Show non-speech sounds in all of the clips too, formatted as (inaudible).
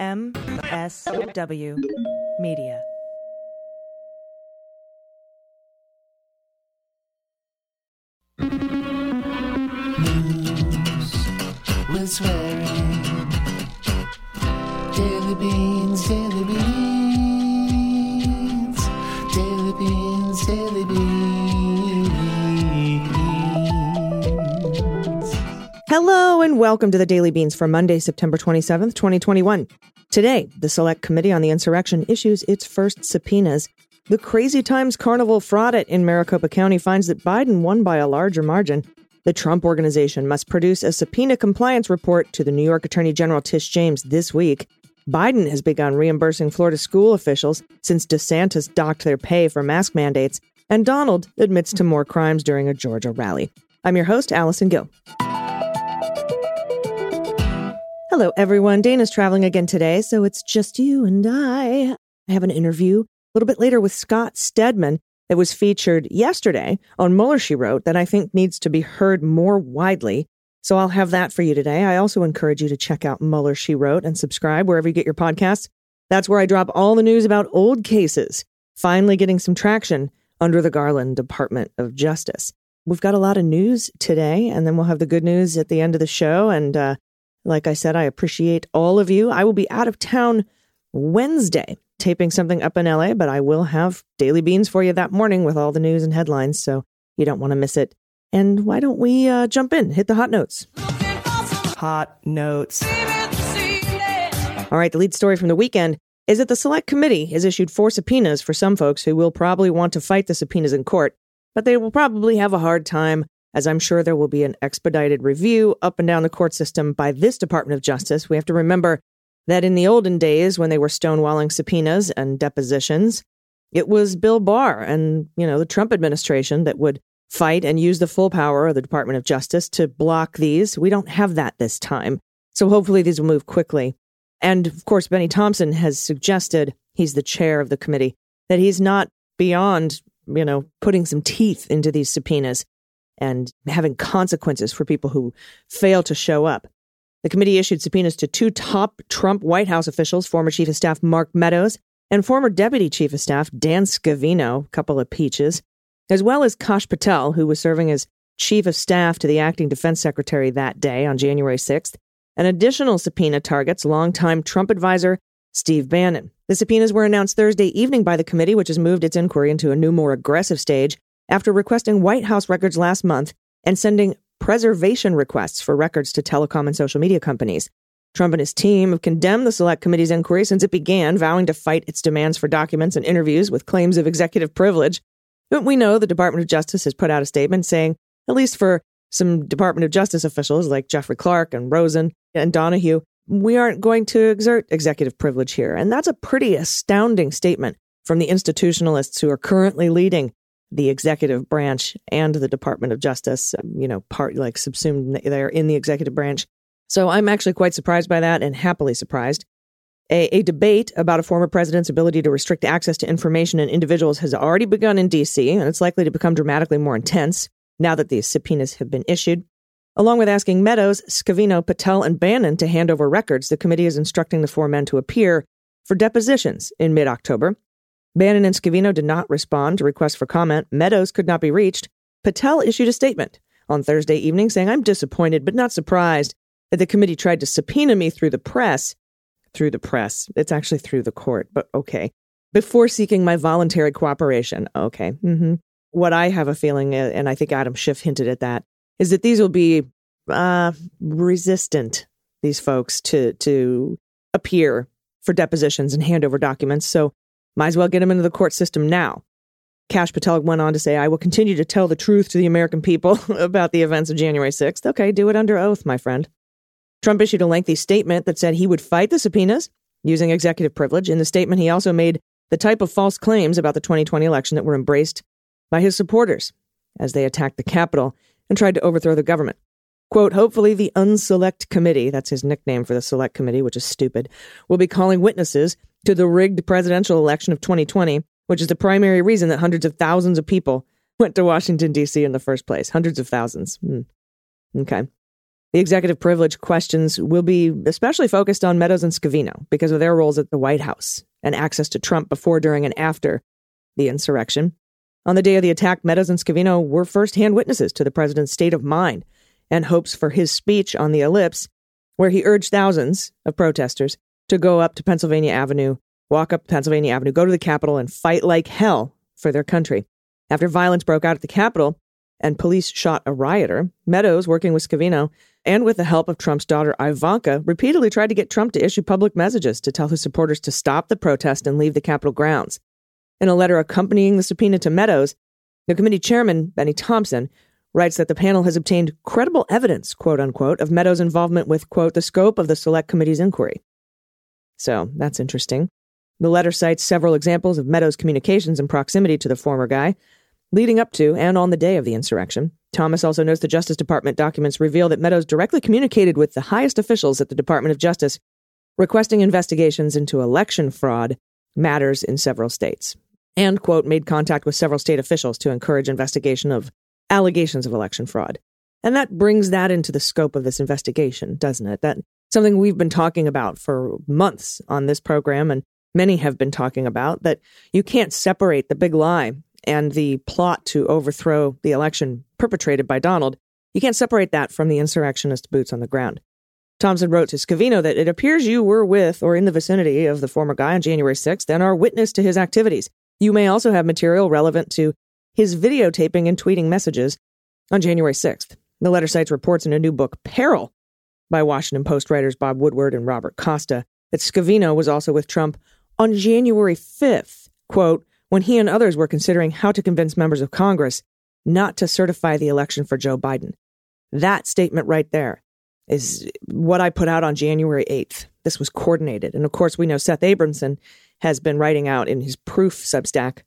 MSW Media. News with swearing. Daily beans, daily beans. Daily beans, daily beans. Hello and welcome to the Daily Beans for Monday, September 27th, 2021. Today, the Select Committee on the Insurrection issues its first subpoenas. The Crazy Times Carnival fraudit in Maricopa County finds that Biden won by a larger margin. The Trump Organization must produce a subpoena compliance report to the New York Attorney General Tish James this week. Biden has begun reimbursing Florida school officials since DeSantis docked their pay for mask mandates, and Donald admits to more crimes during a Georgia rally. I'm your host, Allison Gill. Hello, everyone. Dana's traveling again today, so it's just you and I. I have an interview a little bit later with Scott Stedman that was featured yesterday on Mueller, She Wrote, that I think needs to be heard more widely. So I'll have that for you today. I also encourage you to check out Mueller, She Wrote and subscribe wherever you get your podcasts. That's where I drop all the news about old cases, finally getting some traction under the Garland Department of Justice. We've got a lot of news today, and then we'll have the good news at the end of the show. And uh, like I said, I appreciate all of you. I will be out of town Wednesday taping something up in LA, but I will have daily beans for you that morning with all the news and headlines, so you don't want to miss it. And why don't we uh, jump in, hit the hot notes? Hot notes. All right, the lead story from the weekend is that the Select Committee has issued four subpoenas for some folks who will probably want to fight the subpoenas in court, but they will probably have a hard time, as I'm sure there will be an expedited review up and down the court system by this Department of Justice. We have to remember that in the olden days, when they were stonewalling subpoenas and depositions, it was Bill Barr and, you know, the Trump administration that would fight and use the full power of the Department of Justice to block these. We don't have that this time. So hopefully these will move quickly. And of course, Bennie Thompson has suggested, he's the chair of the committee, that he's not beyond, you know, putting some teeth into these subpoenas and having consequences for people who fail to show up. The committee issued subpoenas to two top Trump White House officials, former Chief of Staff Mark Meadows and former Deputy Chief of Staff Dan Scavino, couple of peaches, as well as Kash Patel, who was serving as Chief of Staff to the acting Defense Secretary that day on January 6th. An additional subpoena targets longtime Trump advisor Steve Bannon. The subpoenas were announced Thursday evening by the committee, which has moved its inquiry into a new, more aggressive stage after requesting White House records last month and sending preservation requests for records to telecom and social media companies. Trump and his team have condemned the Select Committee's inquiry since it began, vowing to fight its demands for documents and interviews with claims of executive privilege. But we know the Department of Justice has put out a statement saying, at least for some Department of Justice officials like Jeffrey Clark and Rosen and Donahue, we aren't going to exert executive privilege here. And that's a pretty astounding statement from the institutionalists who are currently leading the executive branch and the Department of Justice, um, you know, part like subsumed there in the executive branch. So I'm actually quite surprised by that and happily surprised. A, a, debate about a former president's ability to restrict access to information and individuals has already begun in D.C., and it's likely to become dramatically more intense now that these subpoenas have been issued. Along with asking Meadows, Scavino, Patel, and Bannon to hand over records, the committee is instructing the four men to appear for depositions in mid October. Bannon and Scavino did not respond to requests for comment. Meadows could not be reached. Patel issued a statement on Thursday evening saying, I'm disappointed but not surprised that the committee tried to subpoena me through the press. Through the press. It's actually through the court, but okay. Before seeking my voluntary cooperation. Okay. Mm-hmm. What I have a feeling, uh, and I think Adam Schiff hinted at that, is that these will be uh, resistant, these folks, to, to appear for depositions and hand over documents. So might as well get him into the court system now. Kash Patel went on to say, I will continue to tell the truth to the American people (laughs) about the events of January 6th. Okay, do it under oath, my friend. Trump issued a lengthy statement that said he would fight the subpoenas using executive privilege. In the statement, he also made the type of false claims about the 2020 election that were embraced by his supporters as they attacked the Capitol and tried to overthrow the government. Quote, hopefully the Unselect Committee, that's his nickname for the Select Committee, which is stupid, will be calling witnesses to the rigged presidential election of 2020, which is the primary reason that hundreds of thousands of people went to Washington, D.C. in the first place. Hundreds of thousands. Hmm. Okay. The executive privilege questions will be especially focused on Meadows and Scavino because of their roles at the White House and access to Trump before, during, and after the insurrection. On the day of the attack, Meadows and Scavino were firsthand witnesses to the president's state of mind and hopes for his speech on the ellipse, where he urged thousands of protesters to go up to Pennsylvania Avenue, walk up Pennsylvania Avenue, go to the Capitol, and fight like hell for their country. After violence broke out at the Capitol and police shot a rioter, Meadows, working with Scavino and with the help of Trump's daughter Ivanka, repeatedly tried to get Trump to issue public messages to tell his supporters to stop the protest and leave the Capitol grounds. In a letter accompanying the subpoena to Meadows, the committee chairman, Bennie Thompson, writes that the panel has obtained credible evidence, quote unquote, of Meadows' involvement with, quote, the scope of the select committee's inquiry. So that's interesting. The letter cites several examples of Meadows' communications in proximity to the former guy, leading up to and on the day of the insurrection. Thomas also notes the Justice Department documents reveal that Meadows directly communicated with the highest officials at the Department of Justice, requesting investigations into election fraud matters in several states, and, quote, made contact with several state officials to encourage investigation of allegations of election fraud. And that brings that into the scope of this investigation, doesn't it? That something we've been talking about for months on this program and many have been talking about that you can't separate the big lie and the plot to overthrow the election perpetrated by Donald. You can't separate that from the insurrectionist boots on the ground. Thompson wrote to Scavino that it appears you were with or in the vicinity of the former guy on January 6th and are witness to his activities. You may also have material relevant to his videotaping and tweeting messages on January 6th. The letter cites reports in a new book, Peril, by Washington Post writers Bob Woodward and Robert Costa, that Scavino was also with Trump on January 5th, quote, when he and others were considering how to convince members of Congress not to certify the election for Joe Biden. That statement right there is what I put out on January 8th. This was coordinated. And of course, we know Seth Abramson has been writing out in his proof substack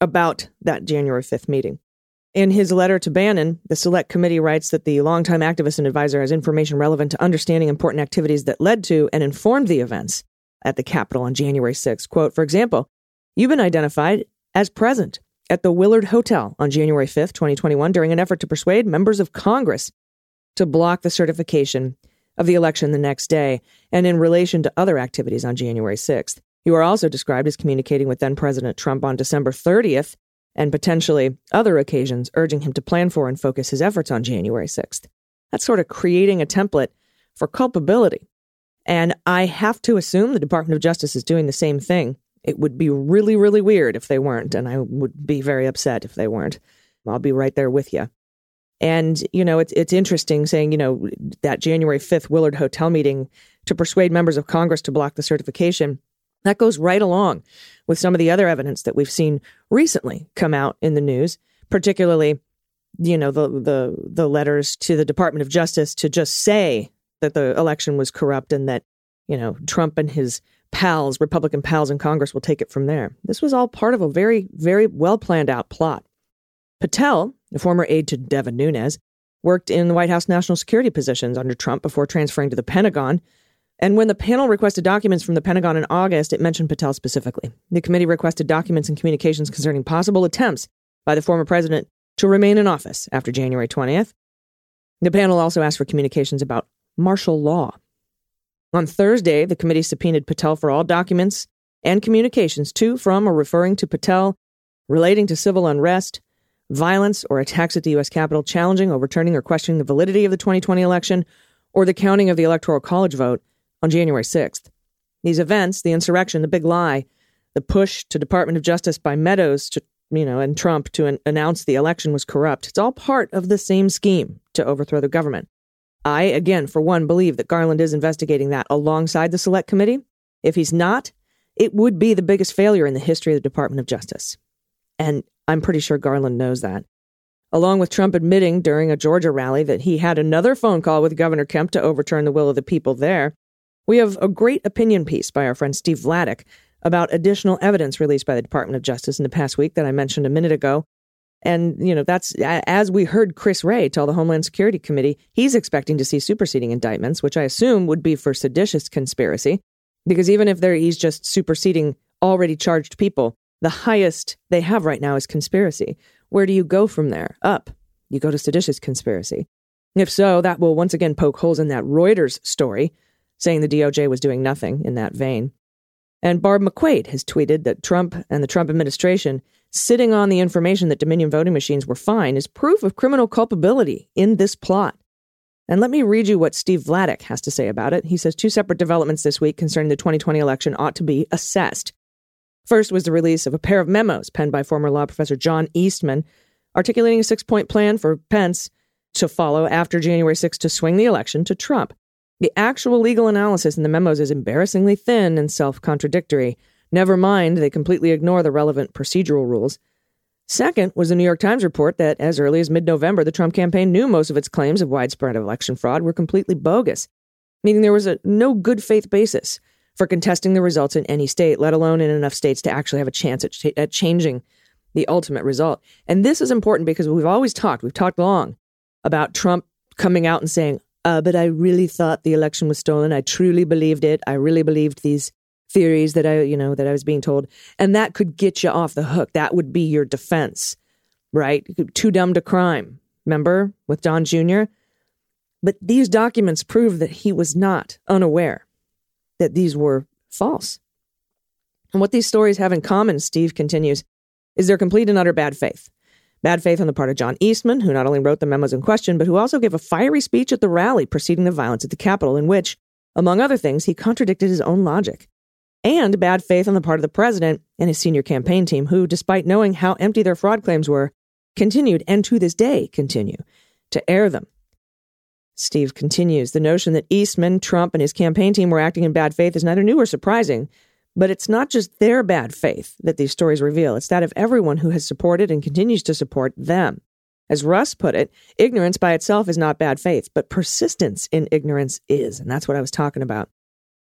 about that January 5th meeting. In his letter to Bannon, the select committee writes that the longtime activist and advisor has information relevant to understanding important activities that led to and informed the events at the Capitol on January 6th. Quote, for example, you've been identified as present at the Willard Hotel on January 5th, 2021, during an effort to persuade members of Congress to block the certification of the election the next day and in relation to other activities on January 6th. You are also described as communicating with then President Trump on December 30th and potentially other occasions, urging him to plan for and focus his efforts on January 6th. That's sort of creating a template for culpability. And I have to assume the Department of Justice is doing the same thing. It would be really, really weird if they weren't, and I would be very upset if they weren't. I'll be right there with you. And, you know, it's, it's interesting saying, you know, that January 5th Willard Hotel meeting to persuade members of Congress to block the certification that goes right along with some of the other evidence that we've seen recently come out in the news, particularly, you know, the the the letters to the Department of Justice to just say that the election was corrupt and that, you know, Trump and his pals, Republican pals in Congress will take it from there. This was all part of a very, very well planned out plot. Patel, the former aide to Devin Nunes, worked in the White House national security positions under Trump before transferring to the Pentagon and when the panel requested documents from the Pentagon in August, it mentioned Patel specifically. The committee requested documents and communications concerning possible attempts by the former president to remain in office after January 20th. The panel also asked for communications about martial law. On Thursday, the committee subpoenaed Patel for all documents and communications to, from, or referring to Patel relating to civil unrest, violence, or attacks at the U.S. Capitol, challenging, overturning, or questioning the validity of the 2020 election or the counting of the Electoral College vote on January 6th. These events, the insurrection, the big lie, the push to Department of Justice by Meadows to, you know, and Trump to an- announce the election was corrupt. It's all part of the same scheme to overthrow the government. I, again, for one, believe that Garland is investigating that alongside the Select Committee. If he's not, it would be the biggest failure in the history of the Department of Justice. And I'm pretty sure Garland knows that. Along with Trump admitting during a Georgia rally that he had another phone call with Governor Kemp to overturn the will of the people there, we have a great opinion piece by our friend Steve Vladeck about additional evidence released by the Department of Justice in the past week that I mentioned a minute ago. And, you know, that's as we heard Chris Wray tell the Homeland Security Committee, he's expecting to see superseding indictments, which I assume would be for seditious conspiracy. Because even if they're, he's just superseding already charged people, the highest they have right now is conspiracy. Where do you go from there? Up. You go to seditious conspiracy. If so, that will once again poke holes in that Reuters story, saying the DOJ was doing nothing in that vein. And Barb McQuade has tweeted that Trump and the Trump administration sitting on the information that Dominion voting machines were fine is proof of criminal culpability in this plot. And let me read you what Steve Vladeck has to say about it. He says two separate developments this week concerning the 2020 election ought to be assessed. First was the release of a pair of memos penned by former law professor John Eastman, articulating a six point plan for Pence to follow after January 6 to swing the election to Trump. The actual legal analysis in the memos is embarrassingly thin and self contradictory. Never mind, they completely ignore the relevant procedural rules. Second was the New York Times report that as early as mid November, the Trump campaign knew most of its claims of widespread election fraud were completely bogus, meaning there was a no good faith basis for contesting the results in any state, let alone in enough states to actually have a chance at, ch- at changing the ultimate result. And this is important because we've always talked, we've talked long about Trump coming out and saying, uh, but I really thought the election was stolen. I truly believed it. I really believed these theories that I, you know, that I was being told. And that could get you off the hook. That would be your defense, right? Too dumb to crime. Remember with Don Jr.? But these documents prove that he was not unaware that these were false. And what these stories have in common, Steve continues, is their complete and utter bad faith. Bad faith on the part of John Eastman, who not only wrote the memos in question, but who also gave a fiery speech at the rally preceding the violence at the Capitol, in which, among other things, he contradicted his own logic and bad faith on the part of the president and his senior campaign team, who, despite knowing how empty their fraud claims were, continued and to this day continue to air them. Steve continues The notion that Eastman, Trump, and his campaign team were acting in bad faith is neither new or surprising, but it's not just their bad faith that these stories reveal, it's that of everyone who has supported and continues to support them. As Russ put it, ignorance by itself is not bad faith, but persistence in ignorance is. And that's what I was talking about.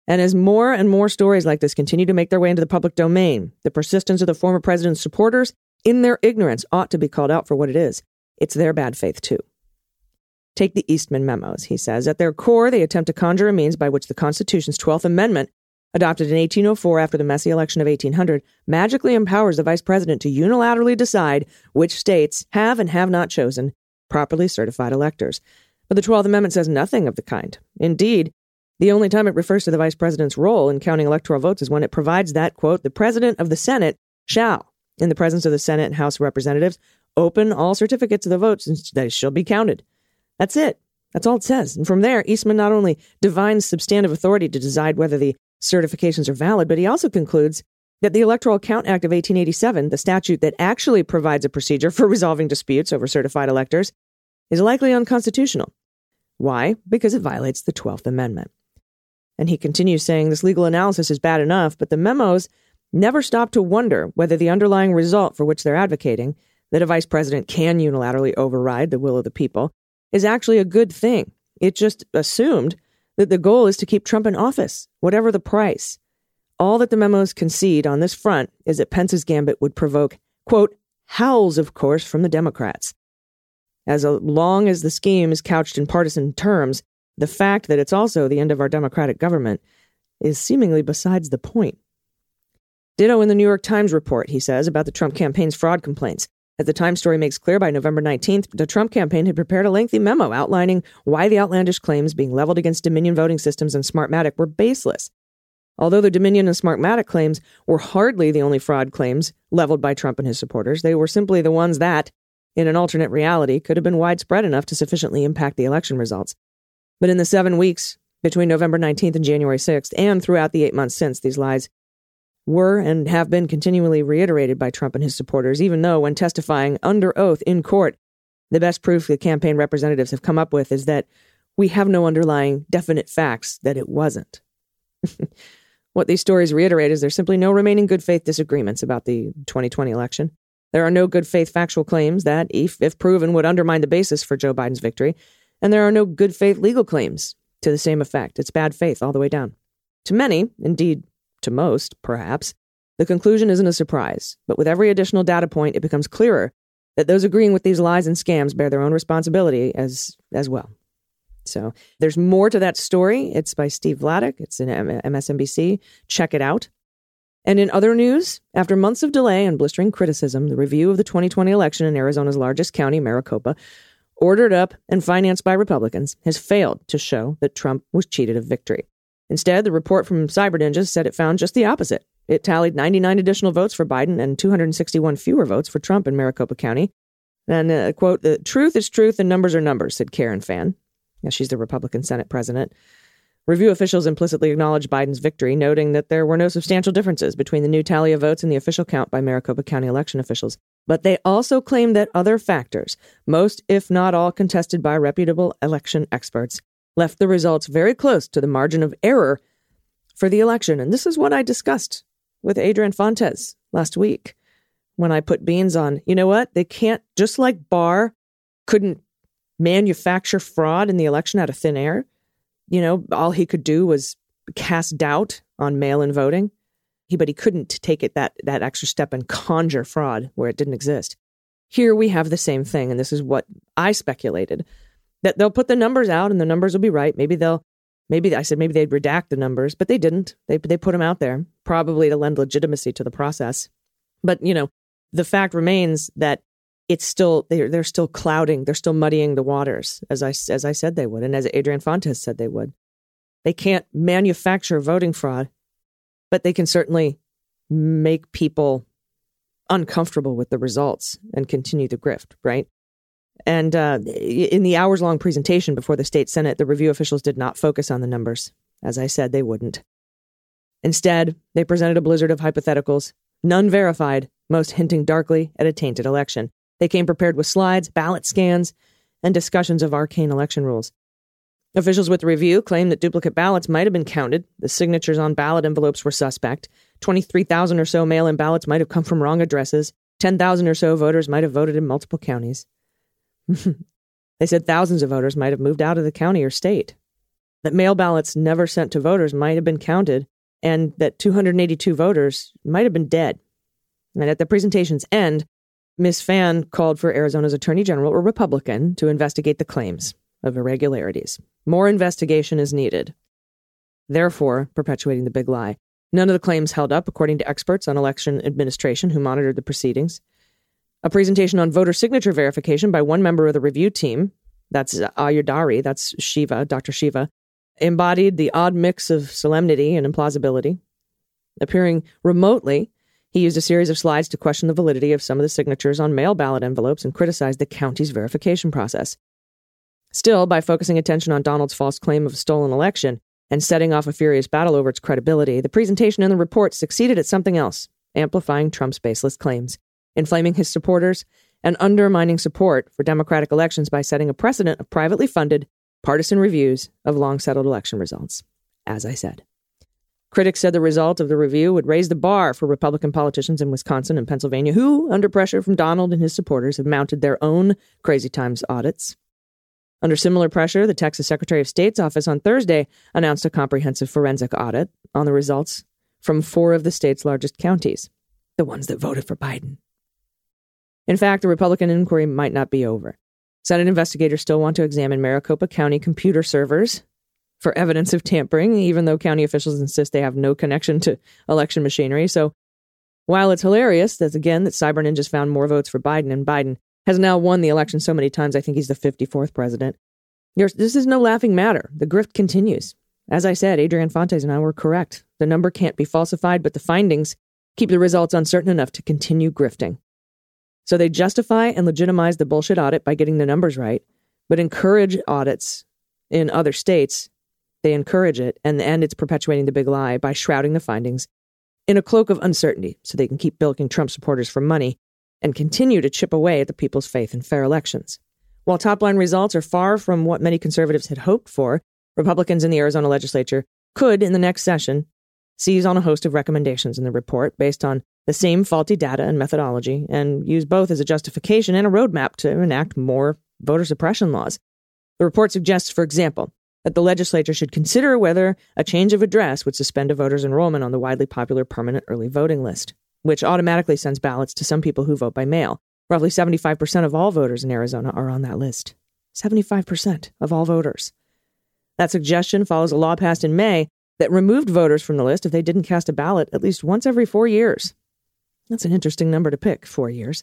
And as more and more stories like this continue to make their way into the public domain, the persistence of the former president's supporters in their ignorance ought to be called out for what it is. It's their bad faith, too. Take the Eastman memos, he says. At their core, they attempt to conjure a means by which the Constitution's 12th Amendment, adopted in 1804 after the messy election of 1800, magically empowers the vice president to unilaterally decide which states have and have not chosen properly certified electors. But the 12th Amendment says nothing of the kind. Indeed, the only time it refers to the vice president's role in counting electoral votes is when it provides that, quote, the president of the Senate shall, in the presence of the Senate and House representatives, open all certificates of the votes and they shall be counted. That's it. That's all it says. And from there, Eastman not only divines substantive authority to decide whether the certifications are valid, but he also concludes that the Electoral Count Act of 1887, the statute that actually provides a procedure for (laughs) resolving disputes over certified electors, is likely unconstitutional. Why? Because it violates the 12th Amendment. And he continues saying this legal analysis is bad enough, but the memos never stop to wonder whether the underlying result for which they're advocating, that a vice president can unilaterally override the will of the people, is actually a good thing. It just assumed that the goal is to keep Trump in office, whatever the price. All that the memos concede on this front is that Pence's gambit would provoke, quote, howls, of course, from the Democrats. As long as the scheme is couched in partisan terms, the fact that it's also the end of our democratic government is seemingly besides the point. Ditto in the New York Times report, he says, about the Trump campaign's fraud complaints. As the Times story makes clear, by November 19th, the Trump campaign had prepared a lengthy memo outlining why the outlandish claims being leveled against Dominion voting systems and Smartmatic were baseless. Although the Dominion and Smartmatic claims were hardly the only fraud claims leveled by Trump and his supporters, they were simply the ones that, in an alternate reality, could have been widespread enough to sufficiently impact the election results. But in the seven weeks between November 19th and January 6th, and throughout the eight months since, these lies were and have been continually reiterated by Trump and his supporters, even though, when testifying under oath in court, the best proof the campaign representatives have come up with is that we have no underlying definite facts that it wasn't. (laughs) what these stories reiterate is there's simply no remaining good faith disagreements about the 2020 election. There are no good faith factual claims that, if, if proven, would undermine the basis for Joe Biden's victory and there are no good faith legal claims to the same effect. It's bad faith all the way down. To many, indeed to most, perhaps, the conclusion isn't a surprise, but with every additional data point, it becomes clearer that those agreeing with these lies and scams bear their own responsibility as, as well. So there's more to that story. It's by Steve Vladeck. It's in MSNBC. Check it out. And in other news, after months of delay and blistering criticism, the review of the 2020 election in Arizona's largest county, Maricopa, ordered up and financed by Republicans, has failed to show that Trump was cheated of victory. Instead, the report from Cyber Ninjas said it found just the opposite. It tallied 99 additional votes for Biden and 261 fewer votes for Trump in Maricopa County. And, uh, quote, the truth is truth and numbers are numbers, said Karen Fann. Yeah, she's the Republican Senate president. Review officials implicitly acknowledged Biden's victory, noting that there were no substantial differences between the new tally of votes and the official count by Maricopa County election officials. But they also claimed that other factors, most if not all contested by reputable election experts, left the results very close to the margin of error for the election. And this is what I discussed with Adrian Fontes last week when I put beans on. You know what? They can't, just like Barr couldn't manufacture fraud in the election out of thin air you know, all he could do was cast doubt on mail in voting. He, but he couldn't take it that, that extra step and conjure fraud where it didn't exist. Here we have the same thing, and this is what I speculated that they'll put the numbers out and the numbers will be right. Maybe they'll, maybe I said maybe they'd redact the numbers, but they didn't. They they put them out there probably to lend legitimacy to the process. But you know, the fact remains that it's still they're they're still clouding, they're still muddying the waters, as I as I said they would, and as Adrian Fontes said they would. They can't manufacture voting fraud, but they can certainly make people uncomfortable with the results and continue the grift, right? And uh, in the hours long presentation before the state senate, the review officials did not focus on the numbers, as I said they wouldn't. Instead, they presented a blizzard of hypotheticals, none verified, most hinting darkly at a tainted election. They came prepared with slides, ballot scans, and discussions of arcane election rules. Officials with the review claimed that duplicate ballots might have been counted. The signatures on ballot envelopes were suspect. 23,000 or so mail in ballots might have come from wrong addresses. 10,000 or so voters might have voted in multiple counties. They said thousands of voters might have moved out of the county or state. That mail ballots never sent to voters might have been counted, and that 282 voters might have been dead. And at the presentation's end, Ms. Fann called for Arizona's Attorney General, a Republican, to investigate the claims of irregularities. More investigation is needed. Therefore, perpetuating the big lie. None of the claims held up, according to experts on election administration who monitored the proceedings. A presentation on voter signature verification by one member of the review team, that's Ayyadurai, that's Shiva, Dr. Shiva, embodied the odd mix of solemnity and implausibility. Appearing remotely, he used a series of slides to question the validity of some of the signatures on mail ballot envelopes and criticized the county's verification process. Still, by focusing attention on Donald's false claim of a stolen election and setting off a furious battle over its credibility, the presentation and the report succeeded at something else amplifying Trump's baseless claims, inflaming his supporters, and undermining support for democratic elections by setting a precedent of privately funded, partisan reviews of long settled election results. As I said. Critics said the result of the review would raise the bar for Republican politicians in Wisconsin and Pennsylvania who, under pressure from Donald and his supporters, have mounted their own Crazy Times audits. Under similar pressure, the Texas Secretary of State's office on Thursday announced a comprehensive forensic audit on the results from four of the state's largest counties, the ones that voted for Biden. In fact, the Republican inquiry might not be over. Senate investigators still want to examine Maricopa County computer servers for evidence of tampering, even though county officials insist they have no connection to election machinery. So while it's hilarious that, again, that Cyber Ninjas found more votes for Biden and Biden has now won the election so many times, I think he's the 54th president. There's, this is no laughing matter. The grift continues. As I said, Adrian Fontes and I were correct. The number can't be falsified, but the findings keep the results uncertain enough to continue grifting. So they justify and legitimize the bullshit audit by getting the numbers right, but encourage audits in other states they encourage it, and, and it's perpetuating the big lie by shrouding the findings in a cloak of uncertainty so they can keep bilking Trump supporters for money and continue to chip away at the people's faith in fair elections. While top line results are far from what many conservatives had hoped for, Republicans in the Arizona legislature could, in the next session, seize on a host of recommendations in the report based on the same faulty data and methodology and use both as a justification and a roadmap to enact more voter suppression laws. The report suggests, for example, that the legislature should consider whether a change of address would suspend a voter's enrollment on the widely popular permanent early voting list, which automatically sends ballots to some people who vote by mail. Roughly 75% of all voters in Arizona are on that list. 75% of all voters. That suggestion follows a law passed in May that removed voters from the list if they didn't cast a ballot at least once every four years. That's an interesting number to pick, four years.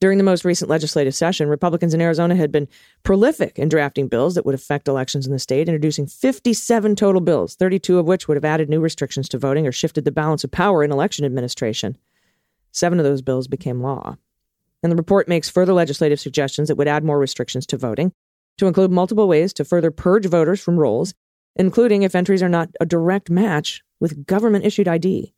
During the most recent legislative session, Republicans in Arizona had been prolific in drafting bills that would affect elections in the state, introducing 57 total bills, 32 of which would have added new restrictions to voting or shifted the balance of power in election administration. Seven of those bills became law. And the report makes further legislative suggestions that would add more restrictions to voting, to include multiple ways to further purge voters from rolls, including if entries are not a direct match with government issued ID.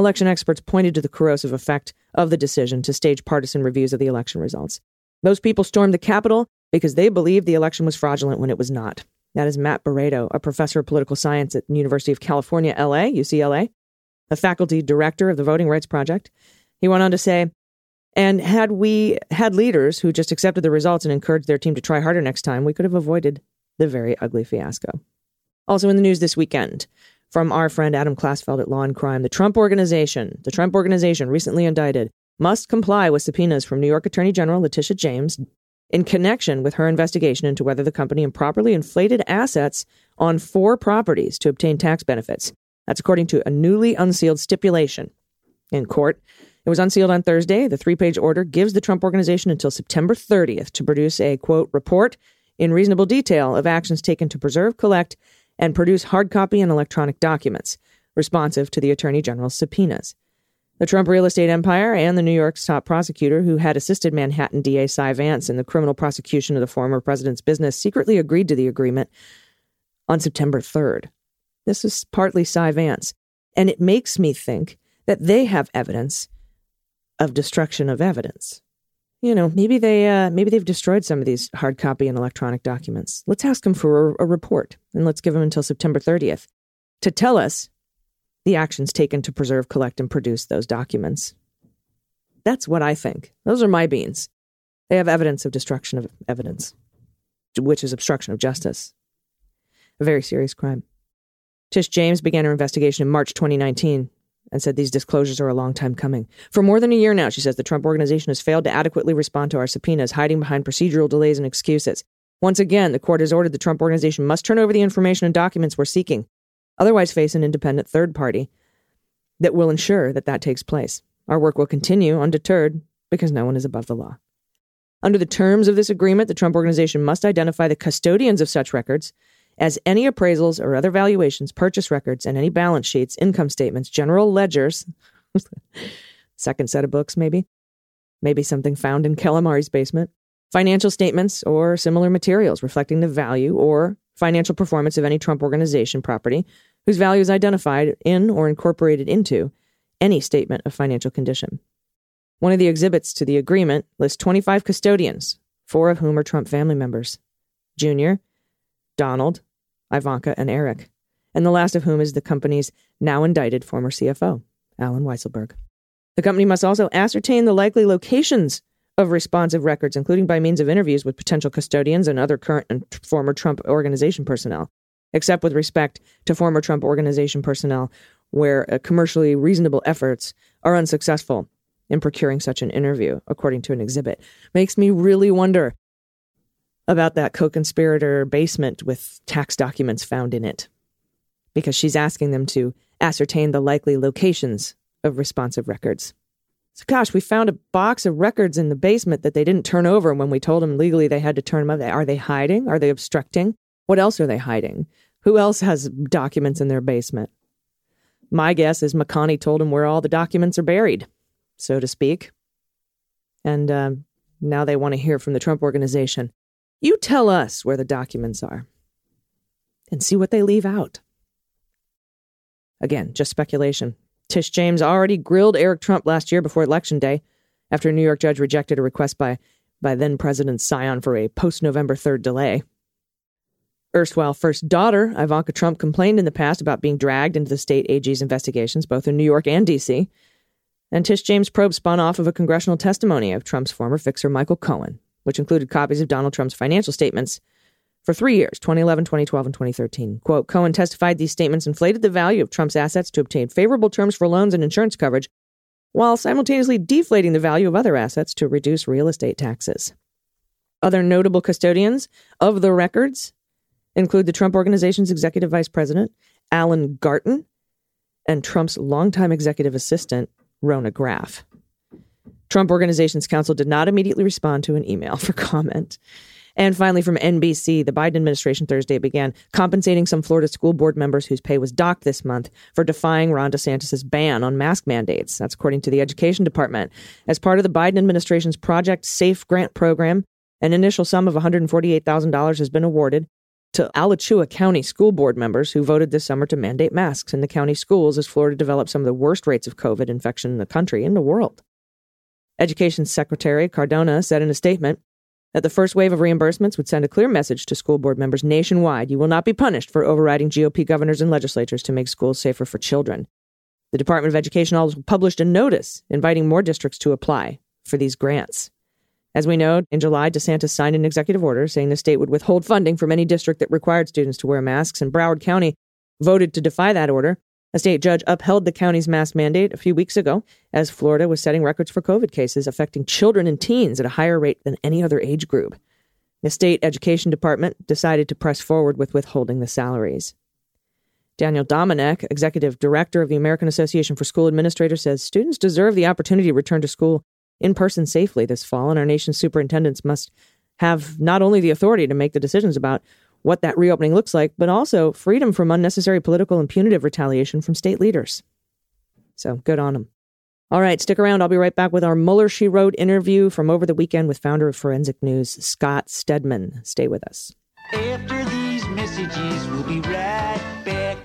Election experts pointed to the corrosive effect of the decision to stage partisan reviews of the election results. Those people stormed the Capitol because they believed the election was fraudulent when it was not. That is Matt Barreto, a professor of political science at the University of California, LA, UCLA, a faculty director of the Voting Rights Project. He went on to say, and had we had leaders who just accepted the results and encouraged their team to try harder next time, we could have avoided the very ugly fiasco. Also in the news this weekend, from our friend Adam Klasfeld at Law and Crime, the Trump Organization, the Trump Organization recently indicted, must comply with subpoenas from New York Attorney General Letitia James in connection with her investigation into whether the company improperly inflated assets on four properties to obtain tax benefits. That's according to a newly unsealed stipulation in court. It was unsealed on Thursday. The three page order gives the Trump Organization until September 30th to produce a, quote, report in reasonable detail of actions taken to preserve, collect, and produce hard copy and electronic documents responsive to the Attorney General's subpoenas. The Trump real estate empire and the New York's top prosecutor, who had assisted Manhattan DA Cy Vance in the criminal prosecution of the former president's business, secretly agreed to the agreement on September 3rd. This is partly Cy Vance, and it makes me think that they have evidence of destruction of evidence. You know, maybe they uh, maybe they've destroyed some of these hard copy and electronic documents. Let's ask them for a, a report, and let's give them until September 30th to tell us the actions taken to preserve, collect, and produce those documents. That's what I think. Those are my beans. They have evidence of destruction of evidence, which is obstruction of justice. A very serious crime. Tish James began her investigation in March 2019 and said these disclosures are a long time coming. For more than a year now, she says the Trump organization has failed to adequately respond to our subpoenas, hiding behind procedural delays and excuses. Once again, the court has ordered the Trump organization must turn over the information and documents we're seeking, otherwise face an independent third party that will ensure that that takes place. Our work will continue undeterred because no one is above the law. Under the terms of this agreement, the Trump organization must identify the custodians of such records as any appraisals or other valuations, purchase records, and any balance sheets, income statements, general ledgers, (laughs) second set of books, maybe, maybe something found in Calamari's basement, financial statements or similar materials reflecting the value or financial performance of any Trump organization property whose value is identified in or incorporated into any statement of financial condition. One of the exhibits to the agreement lists 25 custodians, four of whom are Trump family members Junior, Donald, Ivanka, and Eric, and the last of whom is the company's now indicted former CFO, Allen Weisselberg. The company must also ascertain the likely locations of responsive records, including by means of interviews with potential custodians and other current and former Trump organization personnel, except with respect to former Trump organization personnel where uh, commercially reasonable efforts are unsuccessful in procuring such an interview, according to an exhibit. Makes me really wonder about that co conspirator basement with tax documents found in it, because she's asking them to ascertain the likely locations of responsive records. So, gosh, we found a box of records in the basement that they didn't turn over when we told them legally they had to turn them over. Are they hiding? Are they obstructing? What else are they hiding? Who else has documents in their basement? My guess is McConney told them where all the documents are buried, so to speak. And uh, now they want to hear from the Trump organization. You tell us where the documents are and see what they leave out. Again, just speculation. Tish James already grilled Eric Trump last year before Election Day after a New York judge rejected a request by, by then President Scion for a post November 3rd delay. Erstwhile first daughter, Ivanka Trump, complained in the past about being dragged into the state AG's investigations, both in New York and D.C. And Tish James' probe spun off of a congressional testimony of Trump's former fixer, Michael Cohen, which included copies of Donald Trump's financial statements for three years 2011, 2012, and 2013. Quote Cohen testified these statements inflated the value of Trump's assets to obtain favorable terms for loans and insurance coverage, while simultaneously deflating the value of other assets to reduce real estate taxes. Other notable custodians of the records include the Trump Organization's executive vice president, Alan Garten, and Trump's longtime executive assistant, Rona Graff. Trump Organizations Counsel did not immediately respond to an email for comment. And finally, from NBC, the Biden administration Thursday began compensating some Florida school board members whose pay was docked this month for defying Ron DeSantis' ban on mask mandates. That's according to the Education Department. As part of the Biden administration's Project Safe grant program, an initial sum of $148,000 has been awarded to Alachua County school board members who voted this summer to mandate masks in the county schools as Florida developed some of the worst rates of COVID infection in the country and the world. Education Secretary Cardona said in a statement that the first wave of reimbursements would send a clear message to school board members nationwide you will not be punished for overriding GOP governors and legislatures to make schools safer for children. The Department of Education also published a notice inviting more districts to apply for these grants. As we know, in July, DeSantis signed an executive order saying the state would withhold funding from any district that required students to wear masks, and Broward County voted to defy that order. A state judge upheld the county's mask mandate a few weeks ago as Florida was setting records for COVID cases affecting children and teens at a higher rate than any other age group. The state education department decided to press forward with withholding the salaries. Daniel Domenech, executive director of the American Association for School Administrators, says students deserve the opportunity to return to school in person safely this fall, and our nation's superintendents must have not only the authority to make the decisions about what that reopening looks like, but also freedom from unnecessary political and punitive retaliation from state leaders. So good on them. All right, stick around. I'll be right back with our Mueller She Wrote interview from over the weekend with founder of Forensic News, Scott Stedman. Stay with us. After these messages, we'll be right back.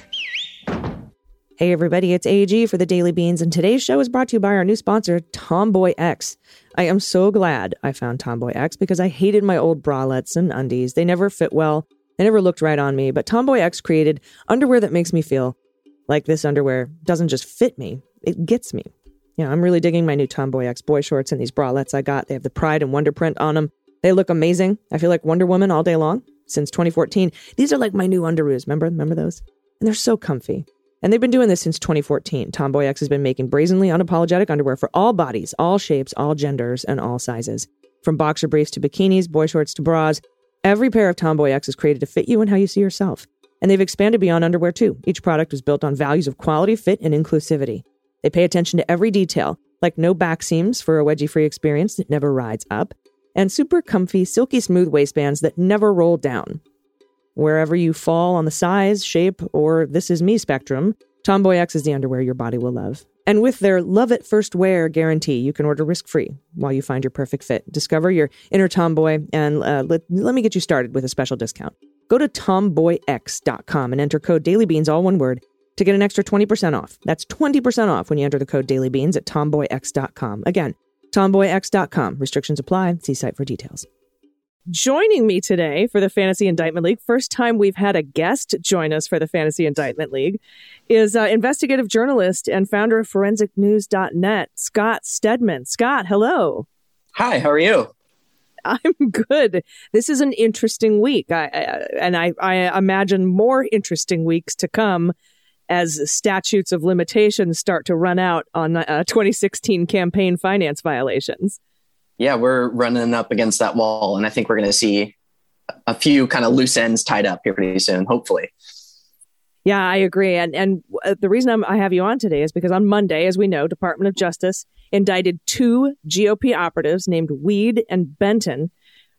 Hey, everybody, it's AG for the Daily Beans, and today's show is brought to you by our new sponsor, Tomboy X. I am so glad I found Tomboy X because I hated my old bralettes and undies. They never fit well, they never looked right on me, but Tomboy X created underwear that makes me feel like this underwear doesn't just fit me, it gets me. You know, I'm really digging my new Tomboy X boy shorts and these bralettes I got. They have the pride and wonder print on them. They look amazing. I feel like Wonder Woman all day long since 2014. These are like my new underoos. Remember, remember those? And they're so comfy. And they've been doing this since 2014. Tomboy X has been making brazenly unapologetic underwear for all bodies, all shapes, all genders, and all sizes. From boxer briefs to bikinis, boy shorts to bras, every pair of Tomboy X is created to fit you and how you see yourself. And they've expanded beyond underwear too. Each product was built on values of quality, fit, and inclusivity. They pay attention to every detail, like no back seams for a wedgie free experience that never rides up, and super comfy, silky smooth waistbands that never roll down. Wherever you fall on the size, shape, or this is me spectrum, Tomboy X is the underwear your body will love. And with their love it first wear guarantee, you can order risk free while you find your perfect fit. Discover your inner tomboy and uh, let, let me get you started with a special discount. Go to tomboyx.com and enter code dailybeans, all one word, to get an extra 20% off. That's 20% off when you enter the code dailybeans at tomboyx.com. Again, tomboyx.com. Restrictions apply. See site for details. Joining me today for the Fantasy Indictment League, first time we've had a guest join us for the Fantasy Indictment League, is uh, investigative journalist and founder of ForensicNews.net, Scott Stedman. Scott, hello. Hi, how are you? I'm good. This is an interesting week, I, I, and I, I imagine more interesting weeks to come as statutes of limitations start to run out on uh, 2016 campaign finance violations yeah, we're running up against that wall, and I think we're going to see a few kind of loose ends tied up here pretty soon, hopefully. Yeah, I agree. And and uh, the reason I'm, i have you on today is because on Monday, as we know, Department of Justice indicted two GOP operatives named Wead and Benton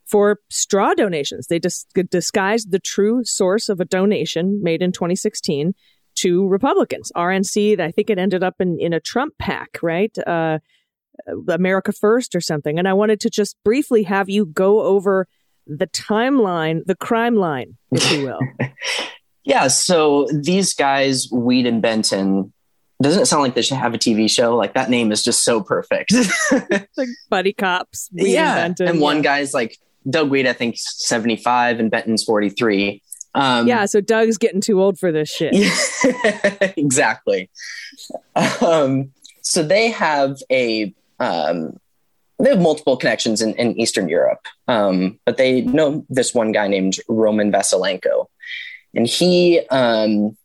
for straw donations. They dis- disguised the true source of a donation made in 2016 to Republicans. RNC, I think it ended up in, in a Trump PAC, right? Uh, America First or something. And I wanted to just briefly have you go over the timeline, the crime line, if you will. (laughs) yeah. So these guys, Wead and Benton, doesn't it sound like they should have a TV show? Like that name is just so perfect. (laughs) like buddy cops. Wead yeah. And, Benton, and one yeah. guy's like Doug Wead, I think 75 and Benton's 43. Um, yeah, so Doug's getting too old for this shit. (laughs) exactly. Um, so they have a um, they have multiple connections in, in Eastern Europe, um, but they know this one guy named Roman Vasilenko, and he um,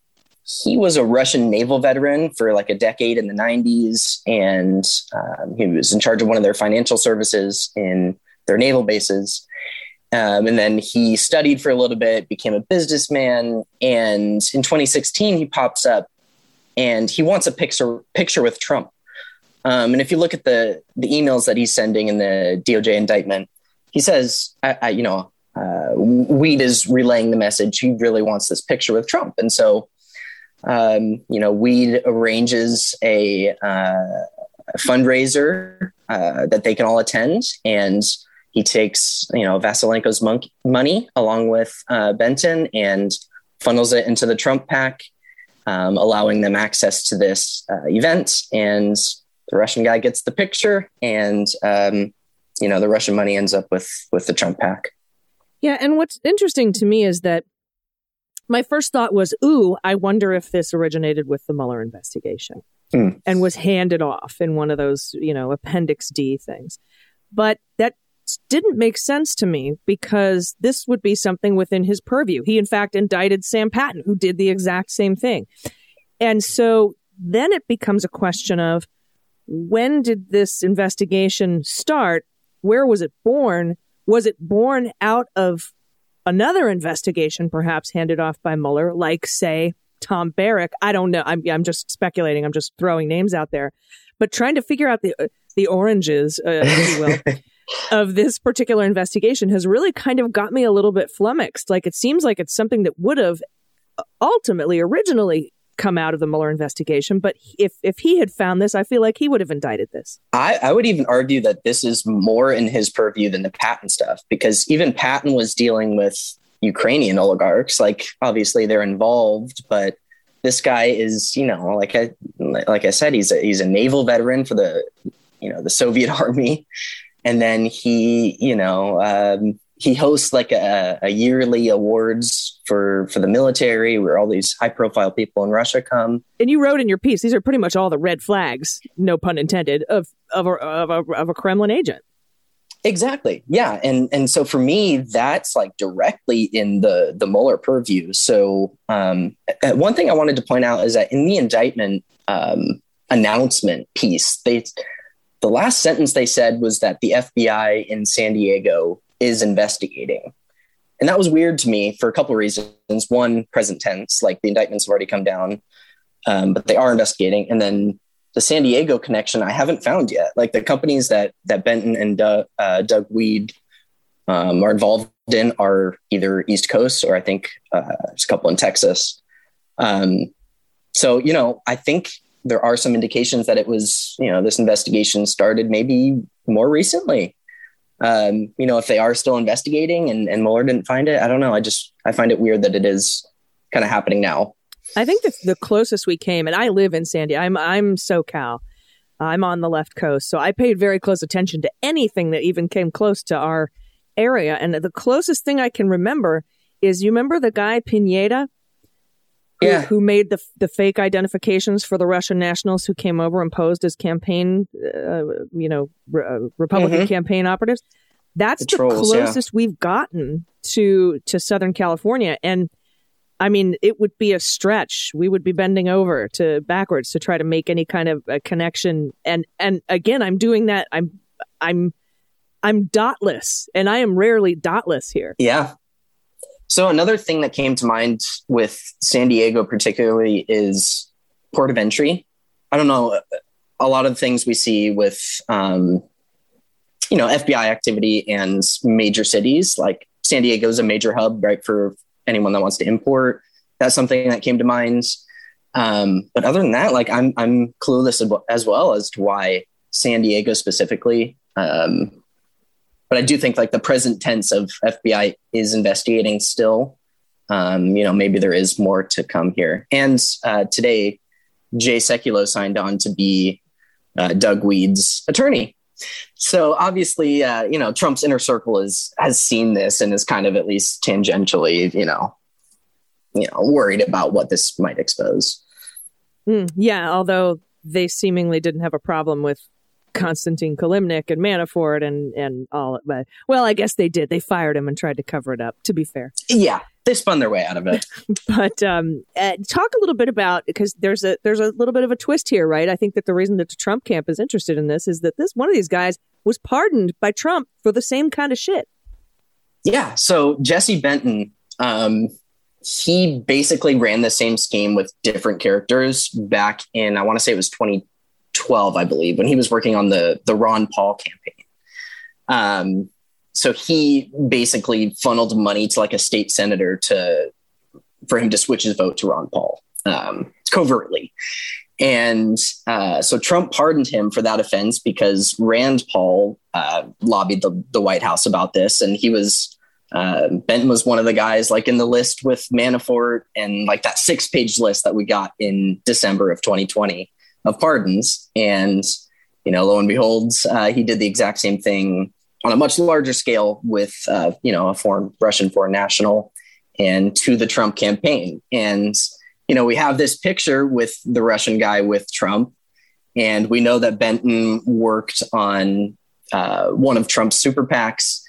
he was a Russian naval veteran for like a decade in the '90s, and um, he was in charge of one of their financial services in their naval bases. Um, and then he studied for a little bit, became a businessman, and in 2016 he pops up, and he wants a picture picture with Trump Um, and if you look at the the emails that he's sending in the DOJ indictment, he says, I, I, you know, uh, Wead is relaying the message. He really wants this picture with Trump, and so, um, you know, Wead arranges a uh, fundraiser uh, that they can all attend, and he takes you know Vasilenko's money along with uh, Benton and funnels it into the Trump PAC, um, allowing them access to this uh, event. And the Russian guy gets the picture, and um, you know the Russian money ends up with with the Trump PAC. Yeah, and what's interesting to me is that my first thought was, "Ooh, I wonder if this originated with the Mueller investigation." Hmm. And was handed off in one of those, you know, Appendix D things. But that didn't make sense to me because this would be something within his purview. He, in fact, indicted Sam Patten, who did the exact same thing. And so then it becomes a question of when did this investigation start? Where was it born? Was it born out of another investigation, perhaps handed off by Mueller, like, say, Tom Barrick? I don't know. I'm, I'm just speculating. I'm just throwing names out there. But trying to figure out the, the oranges, uh, if you will. (laughs) of this particular investigation has really kind of got me a little bit flummoxed. Like it seems like it's something that would have ultimately, originally come out of the Mueller investigation. But if if he had found this, I feel like he would have indicted this. I, I would even argue that this is more in his purview than the Patten stuff, because even Patten was dealing with Ukrainian oligarchs. Like obviously they're involved, but this guy is, you know, like I like I said, he's a he's a naval veteran for the you know the Soviet (laughs) army, and then he, you know, um, he hosts like a, a, yearly awards for for the military where all these high profile people in Russia come. And you wrote in your piece these are pretty much all the red flags, no pun intended, of of a, of a, of a Kremlin agent. Exactly. Yeah. And and so for me, that's like directly in the the Mueller purview. So um, one thing I wanted to point out is that in the indictment um, announcement piece, they the last sentence they said was that the FBI in San Diego is investigating. And that was weird to me for a couple of reasons. One, present tense, like the indictments have already come down, um, but they are investigating. And then the San Diego connection, I haven't found yet. Like the companies that that Benton and Doug, uh, Doug Wead um, are involved in are either East Coast or I think uh, there's a couple in Texas. Um, so you know, I think there are some indications that it was, you know, this investigation started maybe more recently. Um, you know, if they are still investigating and, and Mueller didn't find it, I don't know. I just, I find it weird that it is kind of happening now. I think the, the closest we came, and I live in San Diego, I'm, I'm SoCal. I'm on the left coast. So I paid very close attention to anything that even came close to our area. And the closest thing I can remember is you remember the guy Pineda Yeah. who made the the fake identifications for the Russian nationals who came over and posed as campaign, uh, you know, re- uh, Republican Mhm. campaign operatives. That's The the, trolls, yeah. closest we've gotten to to Southern California, and I mean, it would be a stretch. We would be bending over to backwards to try to make any kind of a connection. And and again, I'm doing that. I'm I'm I'm dotless, and I am rarely dotless here. Yeah. So another thing that came to mind with San Diego, particularly, is port of entry. I don't know. A lot of things we see with, um, you know, FBI activity and major cities like San Diego is a major hub, right, for anyone that wants to import. That's something that came to mind. Um, but other than that, like I'm I'm clueless as well as to why San Diego specifically. Um, but I do think like the present tense of FBI is investigating still. Um, you know, maybe there is more to come here. And uh, today, Jay Sekulow signed on to be uh, Doug Wead's attorney. So obviously, uh, you know, Trump's inner circle is has seen this and is kind of at least tangentially, you know, you know, worried about what this might expose. Hmm, yeah, although they seemingly didn't have a problem with Konstantin Kilimnik and Manafort and and all. But well, I guess they did. They fired him and tried to cover it up. To be fair, Yeah, they spun their way out of it. (laughs) but um, uh, talk a little bit about because there's a there's a little bit of a twist here, right? I think that the reason that the Trump camp is interested in this is that this one of these guys was pardoned by Trump for the same kind of shit. Yeah. So Jesse Benton, um, he basically ran the same scheme with different characters back in, I want to say it was 2012, I believe, when he was working on the the Ron Paul campaign. Um, so he basically funneled money to like a state senator to for him to switch his vote to Ron Paul um, covertly. And uh, so Trump pardoned him for that offense because Rand Paul uh, lobbied the, the White House about this, and he was uh, Benton was one of the guys like in the list with Manafort and like that six page list that we got in December of 2020 of pardons. And, you know, lo and behold, uh, he did the exact same thing on a much larger scale with, uh, you know, a foreign Russian foreign national and to the Trump campaign. And, you know, we have this picture with the Russian guy with Trump. And we know that Benton worked on uh, one of Trump's super PACs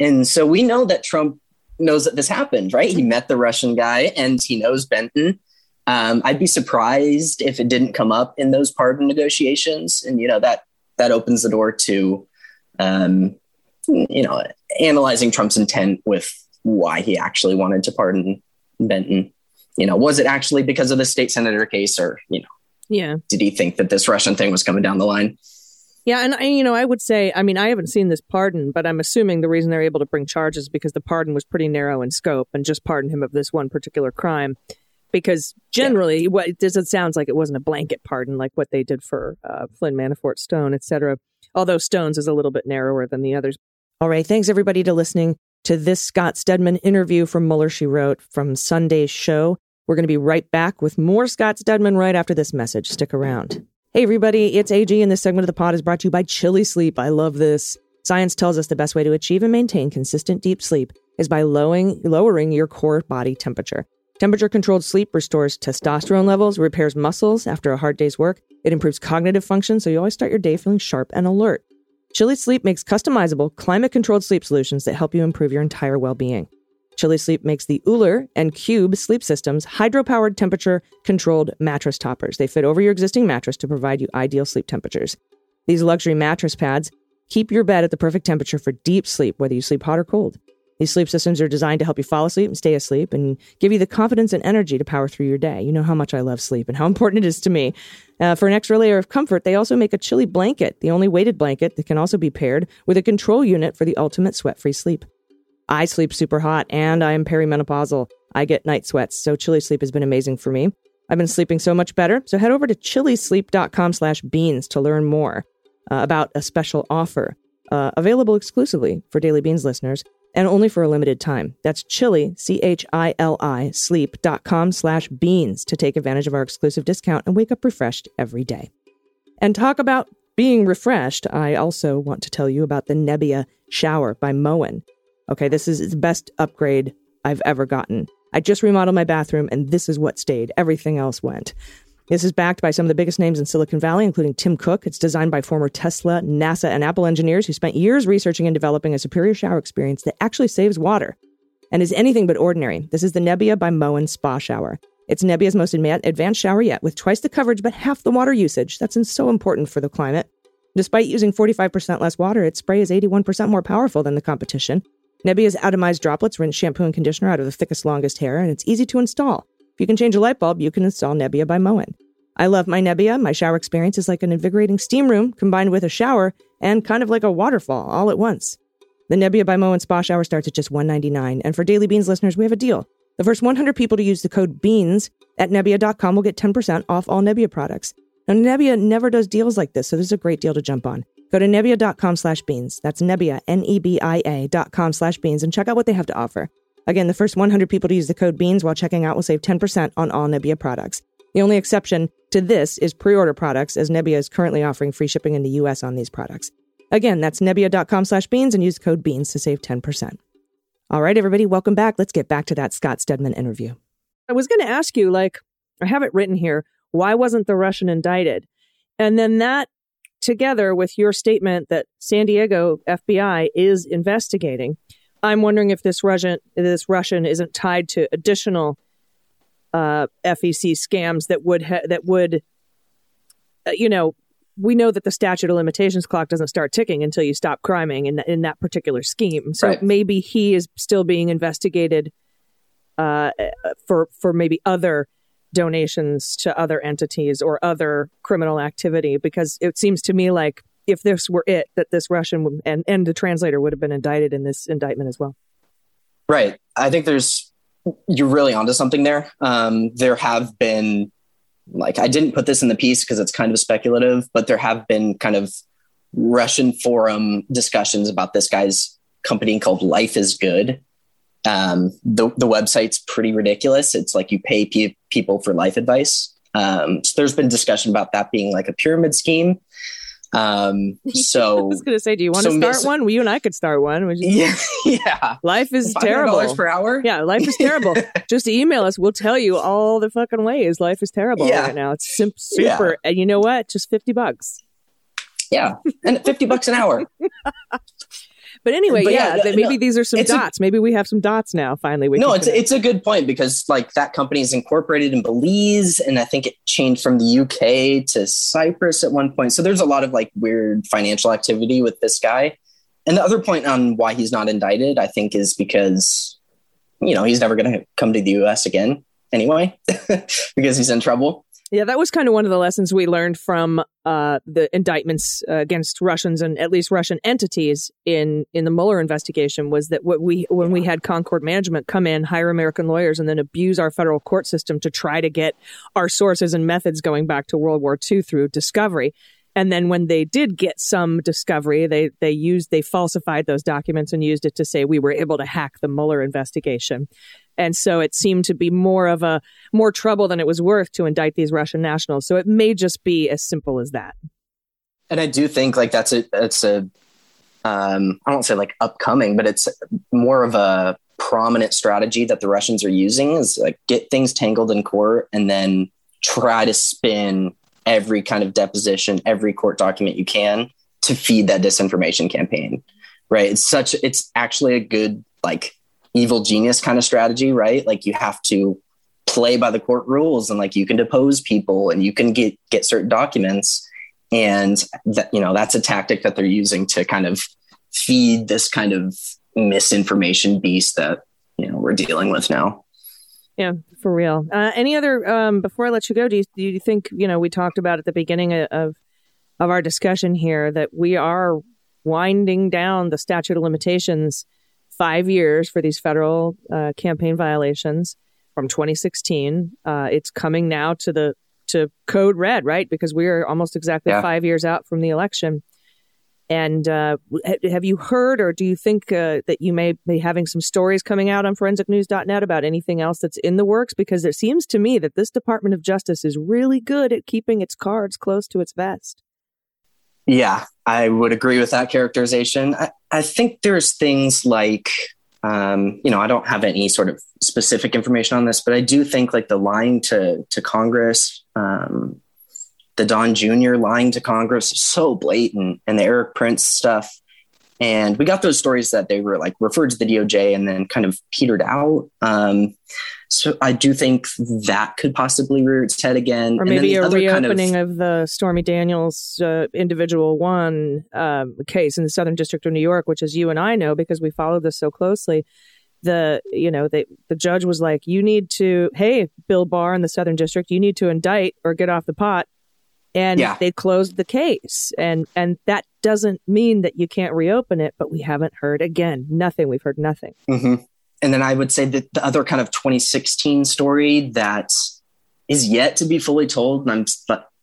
and so we know that Trump knows that this happened, right? He met the Russian guy and he knows Benton. Um, I'd be surprised if it didn't come up in those pardon negotiations. And, you know, that, that opens the door to, um, you know, analyzing Trump's intent with why he actually wanted to pardon Benton. You know, was it actually because of the state senator case or, you know, Yeah. did he think that this Russian thing was coming down the line? Yeah, and I, you know, I would say, I mean, I haven't seen this pardon, but I'm assuming the reason they're able to bring charges because the pardon was pretty narrow in scope and just pardon him of this one particular crime. Because generally, what it does it sounds like it wasn't a blanket pardon like what they did for uh, Flynn Manafort, Stone, etc. Although Stone's is a little bit narrower than the others. All right, thanks everybody to listening to this Scott Stedman interview from Mueller. She wrote from Sunday's show. We're going to be right back with more Scott Stedman right after this message. Stick around. Hey, everybody, it's AG, and this segment of the pod is brought to you by Chili Sleep. I love this. Science tells us the best way to achieve and maintain consistent deep sleep is by lowering, lowering your core body temperature. Temperature controlled sleep restores testosterone levels, repairs muscles after a hard day's work. It improves cognitive function, so you always start your day feeling sharp and alert. Chili Sleep makes customizable, climate controlled sleep solutions that help you improve your entire well being. Chili Sleep makes the OOLER and Cube sleep systems hydro-powered temperature-controlled mattress toppers. They fit over your existing mattress to provide you ideal sleep temperatures. These luxury mattress pads keep your bed at the perfect temperature for deep sleep, whether you sleep hot or cold. These sleep systems are designed to help you fall asleep and stay asleep and give you the confidence and energy to power through your day. You know how much I love sleep and how (laughs) important it is to me. Uh, for an extra layer of comfort, they also make a chilly blanket, the only weighted blanket that can also be paired with a control unit for the ultimate sweat free sleep. I sleep super hot and I am perimenopausal. I get night sweats, so Chili Sleep has been amazing for me. I've been sleeping so much better, so head over to chilisleep.com slash beans to learn more uh, about a special offer uh, available exclusively for Daily Beans listeners and only for a limited time. That's chili, C-H-I-L-I, sleep.com slash beans to take advantage of our exclusive discount and wake up refreshed every day. And talk about being refreshed, I also want to tell you about the Nebia shower by Moen. Okay, this is the best upgrade I've ever gotten. I just remodeled my bathroom and this is what stayed. Everything else went. This is backed by some of the biggest names in Silicon Valley, including Tim Cook. It's designed by former Tesla, NASA, and Apple engineers who spent years researching and developing a superior shower experience that actually saves water and is anything but ordinary. This is the Nebia by Moen Spa Shower. It's Nebia's most advanced shower yet, with twice the coverage but half the water usage. That's so important for the climate. Despite using 45% less water, its spray is 81% more powerful than the competition. Nebia's atomized droplets rinse shampoo and conditioner out of the thickest, longest hair, and it's easy to install. If you can change a light bulb, you can install Nebia by Moen. I love my Nebia. My shower experience is like an invigorating steam room combined with a shower and kind of like a waterfall all at once. The Nebia by Moen Spa Shower starts at just $1.99, and for Daily Beans listeners, we have a deal. The first 100 people to use the code BEANS at Nebia.com will get 10% off all Nebia products. Now, Nebia never does deals like this, so this is a great deal to jump on. Go to Nebia.com slash beans. That's Nebia, N-E-B-I-A dot com slash beans and check out what they have to offer. Again, the first 100 people to use the code BEANS while checking out will save 10% on all Nebia products. The only exception to this is pre-order products, as Nebia is currently offering free shipping in the U.S. on these products. Again, that's Nebia.com slash beans and use code BEANS to save 10%. All right, everybody, welcome back. Let's get back to that Scott Stedman interview. I was going to ask you, like, I have it written here, why wasn't the Russian indicted? And then that together with your statement that San Diego FBI is investigating, I'm wondering if this Russian this Russian isn't tied to additional uh, FEC scams that would ha- that would, uh, you know, we know that the statute of limitations clock doesn't start ticking until you stop criming in in that particular scheme. So Right. maybe he is still being investigated uh, for for maybe other donations to other entities or other criminal activity because it seems to me like if this were it that this russian would, and and the translator would have been indicted in this indictment as well Right. I think there's you're really onto something there. Um, there have been like I didn't put this in the piece because it's kind of speculative, but there have been kind of Russian forum discussions about this guy's company called Life is Good. Um, the the website's pretty ridiculous. It's like you pay pe- people for life advice. Um, so there's been discussion about that being like a pyramid scheme. Um, (laughs) so I was going to say, do you want so to start miss- one? Well, you and I could start one. Just- yeah, (laughs) (laughs) yeah, Life is $500 terrible. per hour. yeah, life is terrible. just email us. We'll tell you all the fucking ways life is terrible Yeah. right now. It's sim- super. And you know what? Just 50 bucks. yeah, and fifty bucks an hour. But anyway, But yeah, yeah, no, maybe these are some it's a- dots. maybe we have some dots now. Finally, we no, it's connect. it's a good point because like that company is incorporated in Belize, and I think it changed from the UK to Cyprus at one point. So there's a lot of like weird financial activity with this guy. And the other point on why he's not indicted, I think, is because you know he's never going to come to the U.S. again anyway (laughs) because he's in trouble. Yeah, that was kind of one of the lessons we learned from uh, the indictments uh, against Russians and at least Russian entities in in the Mueller investigation was that what we when we had Concord Management come in, hire American lawyers, and then abuse our federal court system to try to get our sources and methods going back to World War II through discovery. And then when they did get some discovery, they they used they falsified those documents and used it to say we were able to hack the Mueller investigation. And so it seemed to be more of a more trouble than it was worth to indict these Russian nationals. So it may just be as simple as that. And I do think like that's a it's a um, I don't say like upcoming, but it's more of a prominent strategy that the Russians are using is like get things tangled in court and then try to spin every kind of deposition, every court document you can to feed that disinformation campaign. Right. It's such it's actually a good like evil genius kind of strategy, right? Like you have to play by the court rules and like you can depose people and you can get get certain documents and that you know that's a tactic that they're using to kind of feed this kind of misinformation beast that you know we're dealing with now Yeah, for real. Uh, any other um, before I let you go? Do you, do you think you know we talked about at the beginning of- of our discussion here that we are winding down the statute of limitations five years for these federal uh, campaign violations from 2016. Uh, it's coming now to the to code red, right? Because we are almost exactly Yeah. five years out from the election. And uh, have you heard, or do you think uh, that you may be having some stories coming out on forensicnews.net about anything else that's in the works? Because it seems to me that this Department of Justice is really good at keeping its cards close to its vest. yeah i would agree with that characterization i, I think there's things like um, you know i don't have any sort of specific information on this but i do think like the lying to to congress um, the don jr lying to congress is so blatant and the erik prince stuff and we got those stories that they were like referred to the doj and then kind of petered out um, so i do think that could possibly rear its head again Or And then maybe the a other kind of- reopening of, the Stormy Daniels uh, individual one um, case in the Southern District of New York, which, as you and I know, because we follow this so closely, the you know they, the judge was like, "You need to, hey, Bill Barr in the Southern District, you need to indict or get off the pot." And Yeah. they closed the case, and and that doesn't mean that you can't reopen it. But we haven't heard again nothing. We've heard nothing. hmm And then I would say that the other kind of 2016 story that is yet to be fully told, and I'm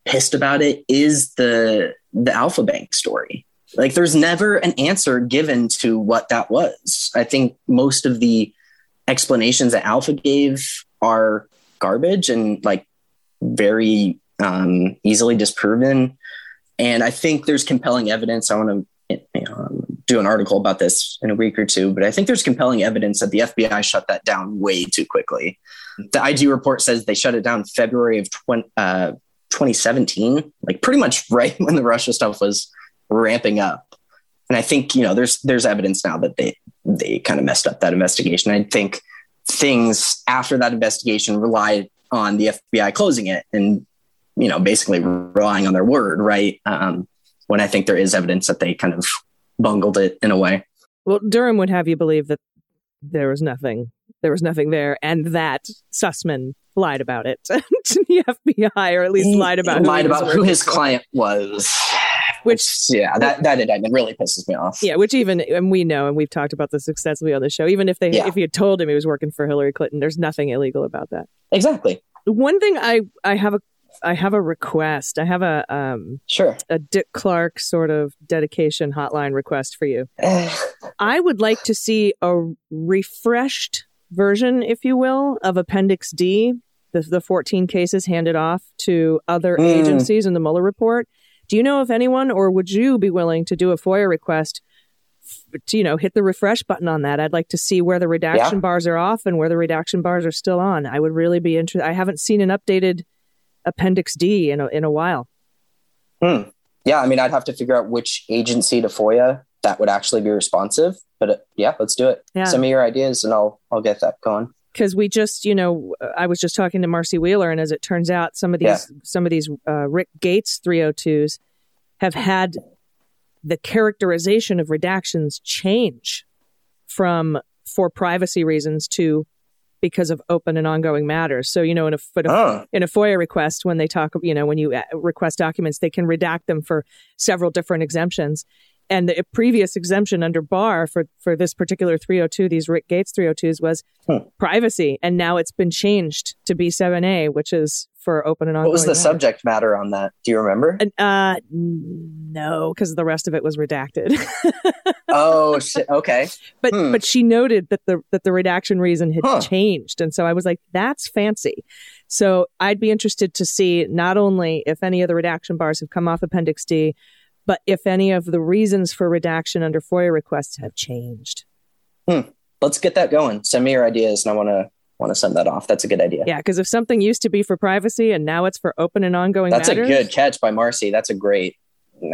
pissed about it, is the the Alfa Bank story. Like, there's never an answer given to what that was. I think most of the explanations that Alfa gave are garbage and like very um, easily disproven. And I think there's compelling evidence. I want to you know, do an article about this in a week or two, but I think there's compelling evidence that the FBI shut that down way too quickly. The IG report says they shut it down February of 20, uh, 2017, like pretty much (laughs) right when the Russia stuff was ramping up. And I think you know there's there's evidence now that they they kind of messed up that investigation. I think things after that investigation relied on the FBI closing it and you know basically relying on their word, right? Um, when I think there is evidence that they kind of bungled it in a way. Well, Durham would have you believe that there was nothing there was nothing there, and that Sussmann lied about it (laughs) to the FBI, or at least lied about who lied about who his client was. Which- yeah, that that indictment really pisses me off. Yeah, which even and we know, and we've talked about this extensively on the show. Even if they Yeah. if you had told him he was working for Hillary Clinton, there's nothing illegal about that. Exactly. One thing I I have a I have a request. I have a um Sure. a Dick Clark sort of dedication hotline request for you. (sighs) I would like to see a refreshed version, if you will, of Appendix D, the, the 14 cases handed off to other Mm. agencies in the Mueller report. Do you know if anyone, or would you be willing to do a FOIA request to, you know, hit the refresh button on that? I'd like to see where the redaction Yeah. bars are off and where the redaction bars are still on. I would really be interested. I haven't seen an updated Appendix D in a, in a while. Hmm. Yeah, I mean, I'd have to figure out which agency to FOIA that would actually be responsive. But uh, yeah, let's do it. Yeah. Send me your ideas, and I'll I'll get that going. because we just you know i was just talking to marcy wheeler and as it turns out some of these Yeah. some of these uh, rick gates 302s have had the characterization of redactions change from for privacy reasons to because of open and ongoing matters so you know in a, in a Oh, in a FOIA request, when they talk, you know, when you uh, request documents, they can redact them for several different exemptions. And the previous exemption under Barr for, for this particular 302, these Rick Gates 302s, was Hmm. privacy. And now it's been changed to B7A, which is for open and what was the subject matter on that? Do you remember? Uh, no, because the rest of it was redacted. (laughs) oh shit. Okay. but Hmm. but she noted that the that the redaction reason had Huh. changed and so i was like that's fancy so i'd be interested to see not only if any of the redaction bars have come off appendix d but if any of the reasons for redaction under foia requests have changed Let's get that going. Send me your ideas, and I want to want to send that off. That's a good idea. yeah because if something used to be for privacy and now it's for open and ongoing That's matters a good catch by Marcy. That's a great.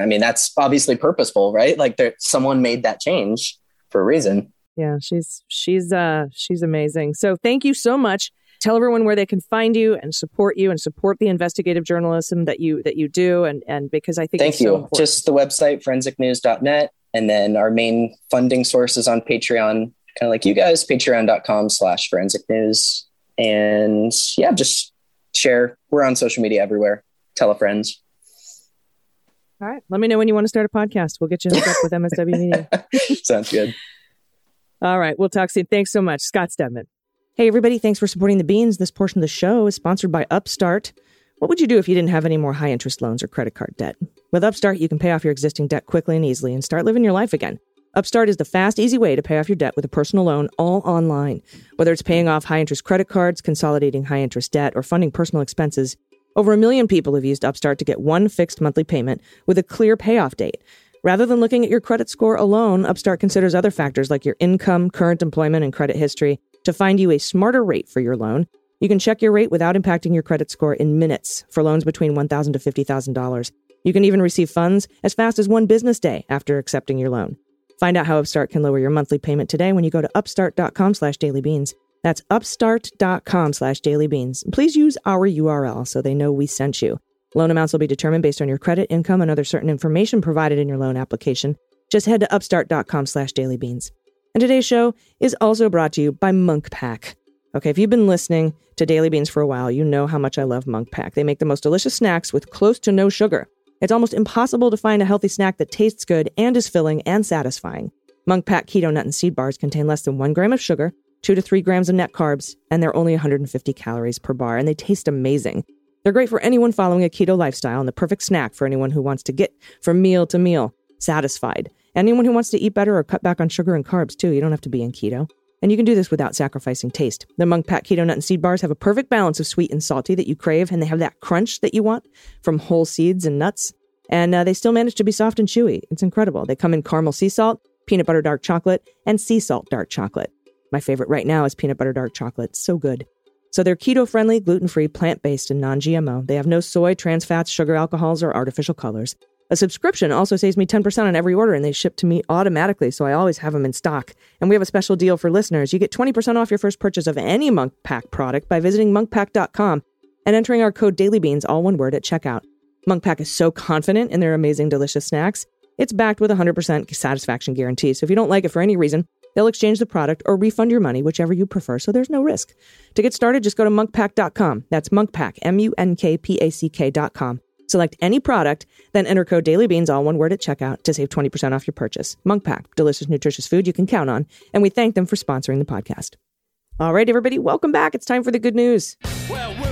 I mean, that's obviously purposeful, right? Like there, someone made that change for a reason. yeah she's she's uh she's amazing so thank you so much tell everyone where they can find you and support you and support the investigative journalism that you that you do and and because i think Thank so you. important. Just the website forensicnews.net, and then our main funding source is on Patreon, kind of like you guys, patreon.com slash forensic news. And yeah, just share. We're on social media everywhere. Tell a friend. All right. Let me know when you want to start a podcast. We'll get you hooked up with (laughs) MSW Media. Sounds good. All right. We'll talk soon. Thanks so much. Scott Stedman. Hey, everybody. Thanks for supporting the Beans. This portion of the show is sponsored by Upstart. What would you do if you didn't have any more high interest loans or credit card debt? With Upstart, you can pay off your existing debt quickly and easily and start living your life again. Upstart is the fast, easy way to pay off your debt with a personal loan all online. Whether it's paying off high interest credit cards, consolidating high interest debt, or funding personal expenses, over a million people have used Upstart to get one fixed monthly payment with a clear payoff date. Rather than looking at your credit score alone, Upstart considers other factors like your income, current employment, and credit history to find you a smarter rate for your loan. You can check your rate without impacting your credit score in minutes for loans between $1,000 to $50,000. You can even receive funds as fast as one business day after accepting your loan. Find out how Upstart can lower your monthly payment today when you go to upstart.com slash dailybeans. That's upstart.com slash dailybeans. Please use our URL so they know we sent you. Loan amounts will be determined based on your credit, income, and other certain information provided in your loan application. Just head to upstart.com slash dailybeans. And today's show is also brought to you by Munk Pack. Okay, if you've been listening to Daily Beans for a while, you know how much I love Munk Pack. They make the most delicious snacks with close to no sugar. It's almost impossible to find a healthy snack that tastes good and is filling and satisfying. Munk Pack Keto Nut and Seed Bars contain less than one gram of sugar, two to three grams of net carbs, and they're only 150 calories per bar, and they taste amazing. They're great for anyone following a keto lifestyle and the perfect snack for anyone who wants to get from meal to meal satisfied. Anyone who wants to eat better or cut back on sugar and carbs too. You don't have to be in keto. And you can do this without sacrificing taste. The Munk Pack Keto Nut and Seed Bars have a perfect balance of sweet and salty that you crave, and they have that crunch that you want from whole seeds and nuts. And uh, they still manage to be soft and chewy. It's incredible. They come in caramel sea salt, peanut butter dark chocolate, and sea salt dark chocolate. My favorite right now is peanut butter dark chocolate. So good. So they're keto friendly, gluten free, plant based, and non GMO. They have no soy, trans fats, sugar alcohols, or artificial colors. A subscription also saves me 10% on every order, and they ship to me automatically, so I always have them in stock. And we have a special deal for listeners. You get 20% off your first purchase of any Munk Pack product by visiting munkpack.com and entering our code DailyBeans, all one word, at checkout. Munk Pack is so confident in their amazing, delicious snacks. It's backed with a 100% satisfaction guarantee. So if you don't like it for any reason, They'll exchange the product or refund your money, whichever you prefer, so there's no risk. To get started, just go to munkpack.com. That's munkpack, M U N K P A C K.com. Select any product, then enter code dailybeans, all one word at checkout, to save 20% off your purchase. Munkpack, delicious, nutritious food you can count on, and we thank them for sponsoring the podcast. All right, everybody, welcome back. It's time for the good news. Well,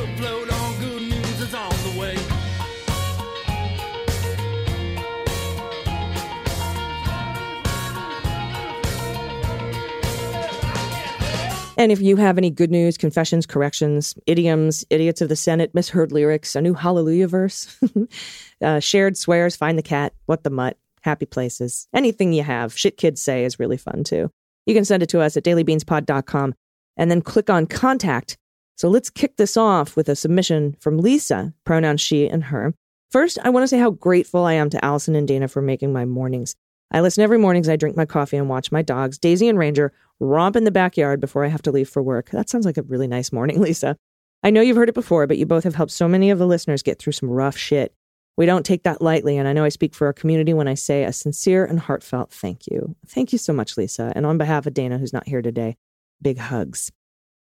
And if you have any good news, confessions, corrections, idioms, idiots of the Senate, misheard lyrics, a new hallelujah verse, (laughs) uh, shared swears, find the cat, what the mutt, happy places, anything you have, shit kids say is really fun too. You can send it to us at dailybeanspod.com and then click on contact. So let's kick this off with a submission from Lisa, pronouns she and her. First, I want to say how grateful I am to Allison and Dana for making my mornings. I listen every morning as I drink my coffee and watch my dogs, Daisy and Ranger, romp in the backyard before I have to leave for work. That sounds like a really nice morning, (laughs) Lisa. I know you've heard it before, but you both have helped so many of the listeners get through some rough shit. We don't take that lightly, and I know I speak for our community when I say a sincere and heartfelt thank you. Thank you so much, Lisa. And on behalf of Dana, who's not here today, big hugs.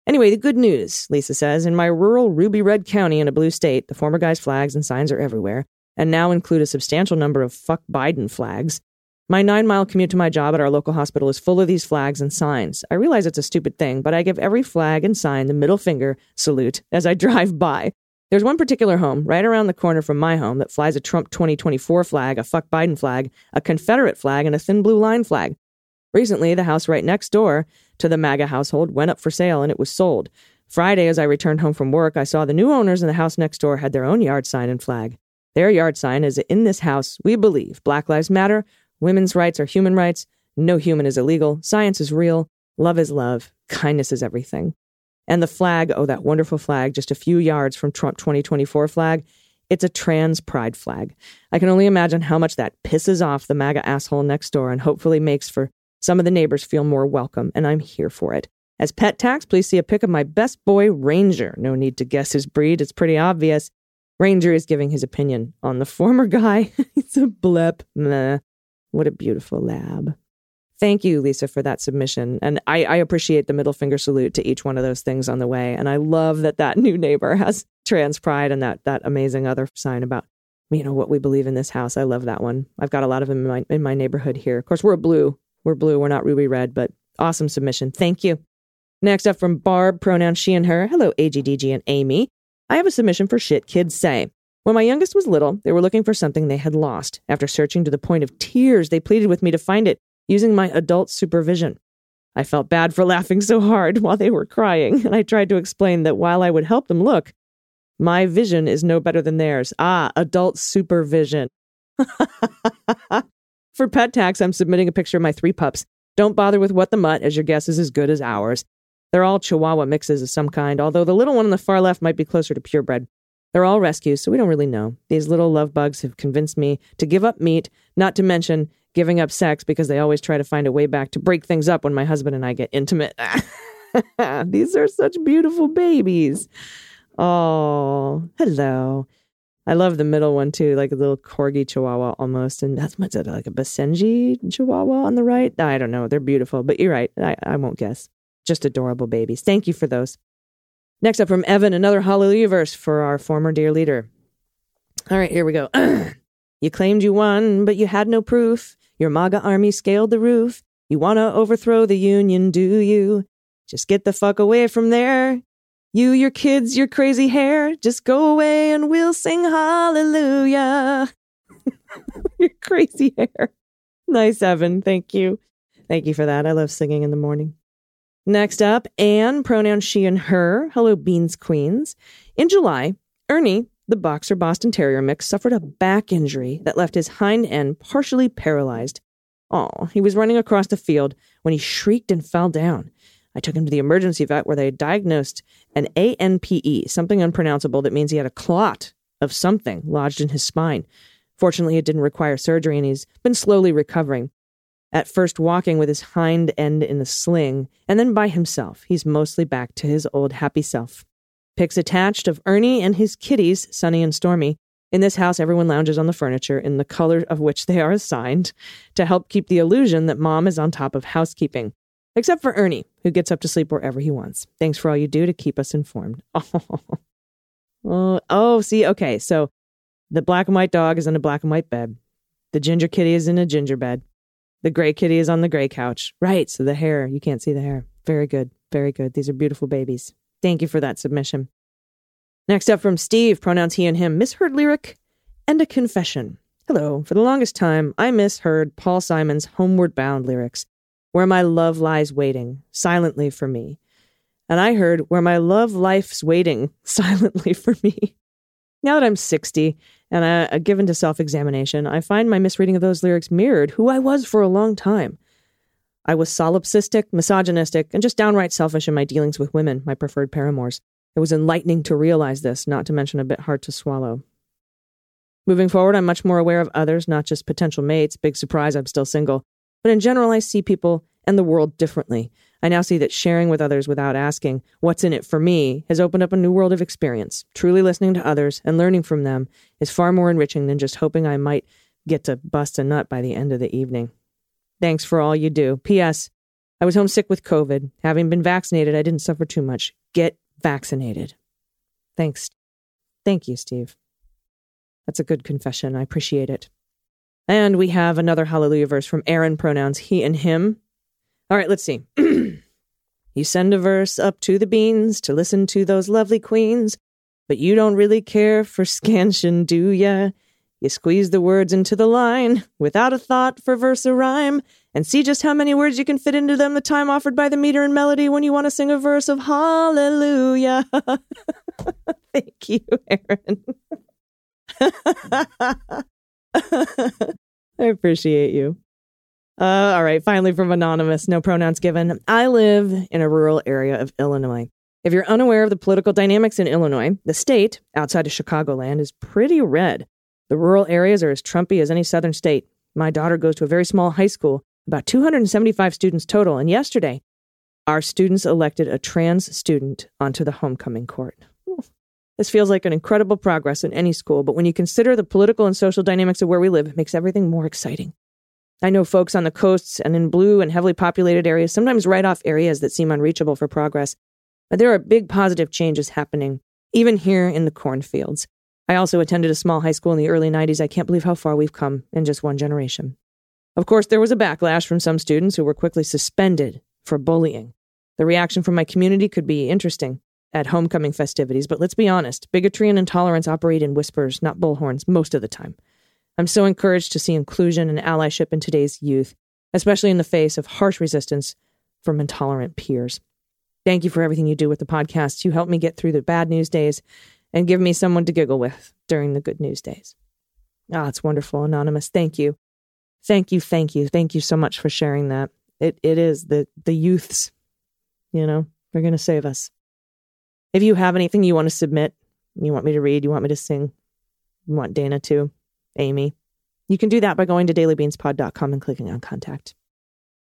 Anyway, the good news, Lisa says, in my rural ruby red county in a blue state, the former guy's flags and signs are everywhere, and now include a substantial number of fuck Biden flags. My nine mile commute to my job at our local hospital is full of these flags and signs. I realize it's a stupid thing, but I give every flag and sign the middle finger salute as I (laughs) drive by. There's one particular home right around the corner from my home that flies a Trump 2024 flag, a fuck Biden flag, a Confederate flag, and a thin blue line flag. Recently, the house right next door to the MAGA household went up for sale and it was sold. Friday, as I returned home from work, I saw the new owners in the house next door had their own yard sign and flag. Their yard sign is In this house, we believe Black Lives Matter, women's rights are human rights, no human is illegal, science is real, love is love, kindness is everything. And the flag, oh, that wonderful flag, just a few yards from Trump 2024 flag, it's a trans pride flag. I can only imagine how much that pisses off the MAGA asshole next door and hopefully makes for some of the neighbors feel more welcome, and I'm here for it. As pet tax, please see a pic of my best boy, Ranger. No need to guess his breed, it's pretty obvious. Ranger is giving his opinion on the former guy. (laughs) He's a blep. Meh. What a beautiful lab. Thank you, Lisa, for that submission. And I, I, appreciate the middle finger salute to each one of those things on the way. And I love that that (laughs) new neighbor has trans pride and that that amazing other sign about you know what we believe in this house. I love that one. I've got a lot of them in my in my neighborhood here. Of course, we're blue. We're blue. We're not ruby red, but awesome submission. Thank you. Next up from Barb, pronoun she and her. Hello, AGDG and Aimee. I have a submission for shit kids say. When my youngest was little, they were looking for something they had lost. After searching to the point of tears, they pleaded with me to find it using my adult supervision. I felt bad for laughing so hard (laughs) while they were crying, and I tried to explain that while I would help them look, my vision is no better than theirs. Ah, adult supervision. (laughs) for pet tax, I'm submitting a picture of my three pups. Don't bother with what the mutt, as your guess is as good as ours. They're all Chihuahua mixes of some kind, although the little one on the far left might be closer to purebred. They're all rescues, so we don't really know. These little love bugs have convinced me to give up meat, not to mention giving up sex because they always try to find a way back to break things up when my husband and I get intimate. (laughs) These are such beautiful babies. Oh, hello. I love the middle one too, like a little corgi chihuahua almost. And that's what's it, like a Basenji chihuahua on the right? I don't know. They're beautiful, but you're right. I, I won't guess. Just adorable babies. Thank you for those. Next up from Evan, another hallelujah verse for our former dear leader. All right, here we go. (clears throat) you claimed you won, but you had no proof. Your MAGA army scaled the roof. You want to overthrow the union, do you? Just get the fuck away from there. You, your kids, your crazy hair, just go away and we'll sing hallelujah. (laughs) your crazy hair. Nice, Evan. Thank you. Thank you for that. I love singing in the morning. Next up, Anne, pronoun she and her. Hello, Beans Queens. In July, Ernie, the boxer Boston Terrier mix, suffered a back injury that left his hind end partially paralyzed. Oh, he was running across the field when he shrieked and fell down. I took him to the emergency vet where they diagnosed an ANPE, something unpronounceable that means he had a clot of something lodged in his spine. Fortunately, it didn't require surgery and he's been slowly recovering. At first, walking with his hind end in a sling, and then by himself, he's mostly back to his old happy self. Pics attached of Ernie and his kitties, Sunny and Stormy. In this house, everyone lounges on the furniture in the color of which they are assigned to help keep the illusion that mom is on top of housekeeping. Except for Ernie, who gets up to sleep wherever he wants. Thanks for all you do to keep us informed. (laughs) Oh, oh, see, okay, so the black and white dog is in a black and white bed. The ginger kitty is in a ginger bed. The gray kitty is on the gray couch. Right, so the hair, you can't see the hair. Very good, very good. These are beautiful babies. Thank you for that submission. Next up from Steve, pronouns he and him, misheard lyric and a confession. Hello. For the longest time, I misheard Paul Simon's Homeward Bound lyrics, where my love lies waiting silently for me. And I heard where my love life's waiting (laughs) silently for me. Now that I'm 60 and uh, given to self examination, I find my misreading of those lyrics mirrored who I was for a long time. I was solipsistic, misogynistic, and just downright selfish in my dealings with women, my preferred paramours. It was enlightening to realize this, not to mention a bit hard to swallow. Moving forward, I'm much more aware of others, not just potential mates. Big surprise, I'm still single. But in general, I see people and the world differently. I now see that sharing with others without asking, what's in it for me, has opened up a new world of experience. Truly listening to others and learning from them is far more enriching than just hoping I might get to bust a nut by the end of the evening. Thanks for all you do. P.S. I was homesick with COVID. Having been vaccinated, I didn't suffer too much. Get vaccinated. Thanks. Thank you, Steve. That's a good confession. I appreciate it. And we have another hallelujah verse from Aaron, pronouns he and him. All right, let's see. (clears throat) you send a verse up to the beans to listen to those lovely queens, but you don't really care for scansion, do ya? You squeeze the words into the line without a thought for verse or rhyme, and see just how many words you can fit into them the time offered by the meter and melody when you want to sing a verse of hallelujah. (laughs) Thank you, Aaron. (laughs) I appreciate you. Uh, all right, finally from Anonymous, no pronouns given. I live in a rural area of Illinois. If you're unaware of the political dynamics in Illinois, the state, outside of Chicagoland, is pretty red. The rural areas are as Trumpy as any southern state. My daughter goes to a very small high school, about 275 students total, and yesterday, our students elected a trans student onto the homecoming court. This feels like an incredible progress in any school, but when you consider the political and social dynamics of where we live, it makes everything more exciting. I know folks on the coasts and in blue and heavily populated areas sometimes write off areas that seem unreachable for progress, but there are big positive changes happening, even here in the cornfields. I also attended a small high school in the early 90s. I can't believe how far we've come in just one generation. Of course, there was a backlash from some students who were quickly suspended for bullying. The reaction from my community could be interesting at homecoming festivities, but let's be honest bigotry and intolerance operate in whispers, not bullhorns, most of the time. I'm so encouraged to see inclusion and allyship in today's youth, especially in the face of harsh resistance from intolerant peers. Thank you for everything you do with the podcast. You help me get through the bad news days and give me someone to giggle with during the good news days. Ah, oh, it's wonderful, Anonymous. Thank you. Thank you, thank you. Thank you so much for sharing that. It it is the the youths, you know, they're gonna save us. If you have anything you want to submit, you want me to read, you want me to sing, you want Dana to, Aimee, you can do that by going to dailybeanspod.com and clicking on contact.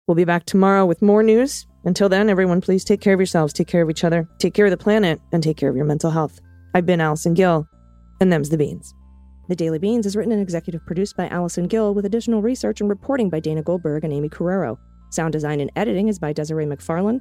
We'll be back tomorrow with more news. Until then, everyone, please take care of yourselves, take care of each other, take care of the planet, and take care of your mental health. I've been Allison Gill, and them's the beans. The Daily Beans is written and executive produced by Allison Gill with additional research and reporting by Dana Goldberg and Aimee Carrero. Sound design and editing is by Desiree McFarlane,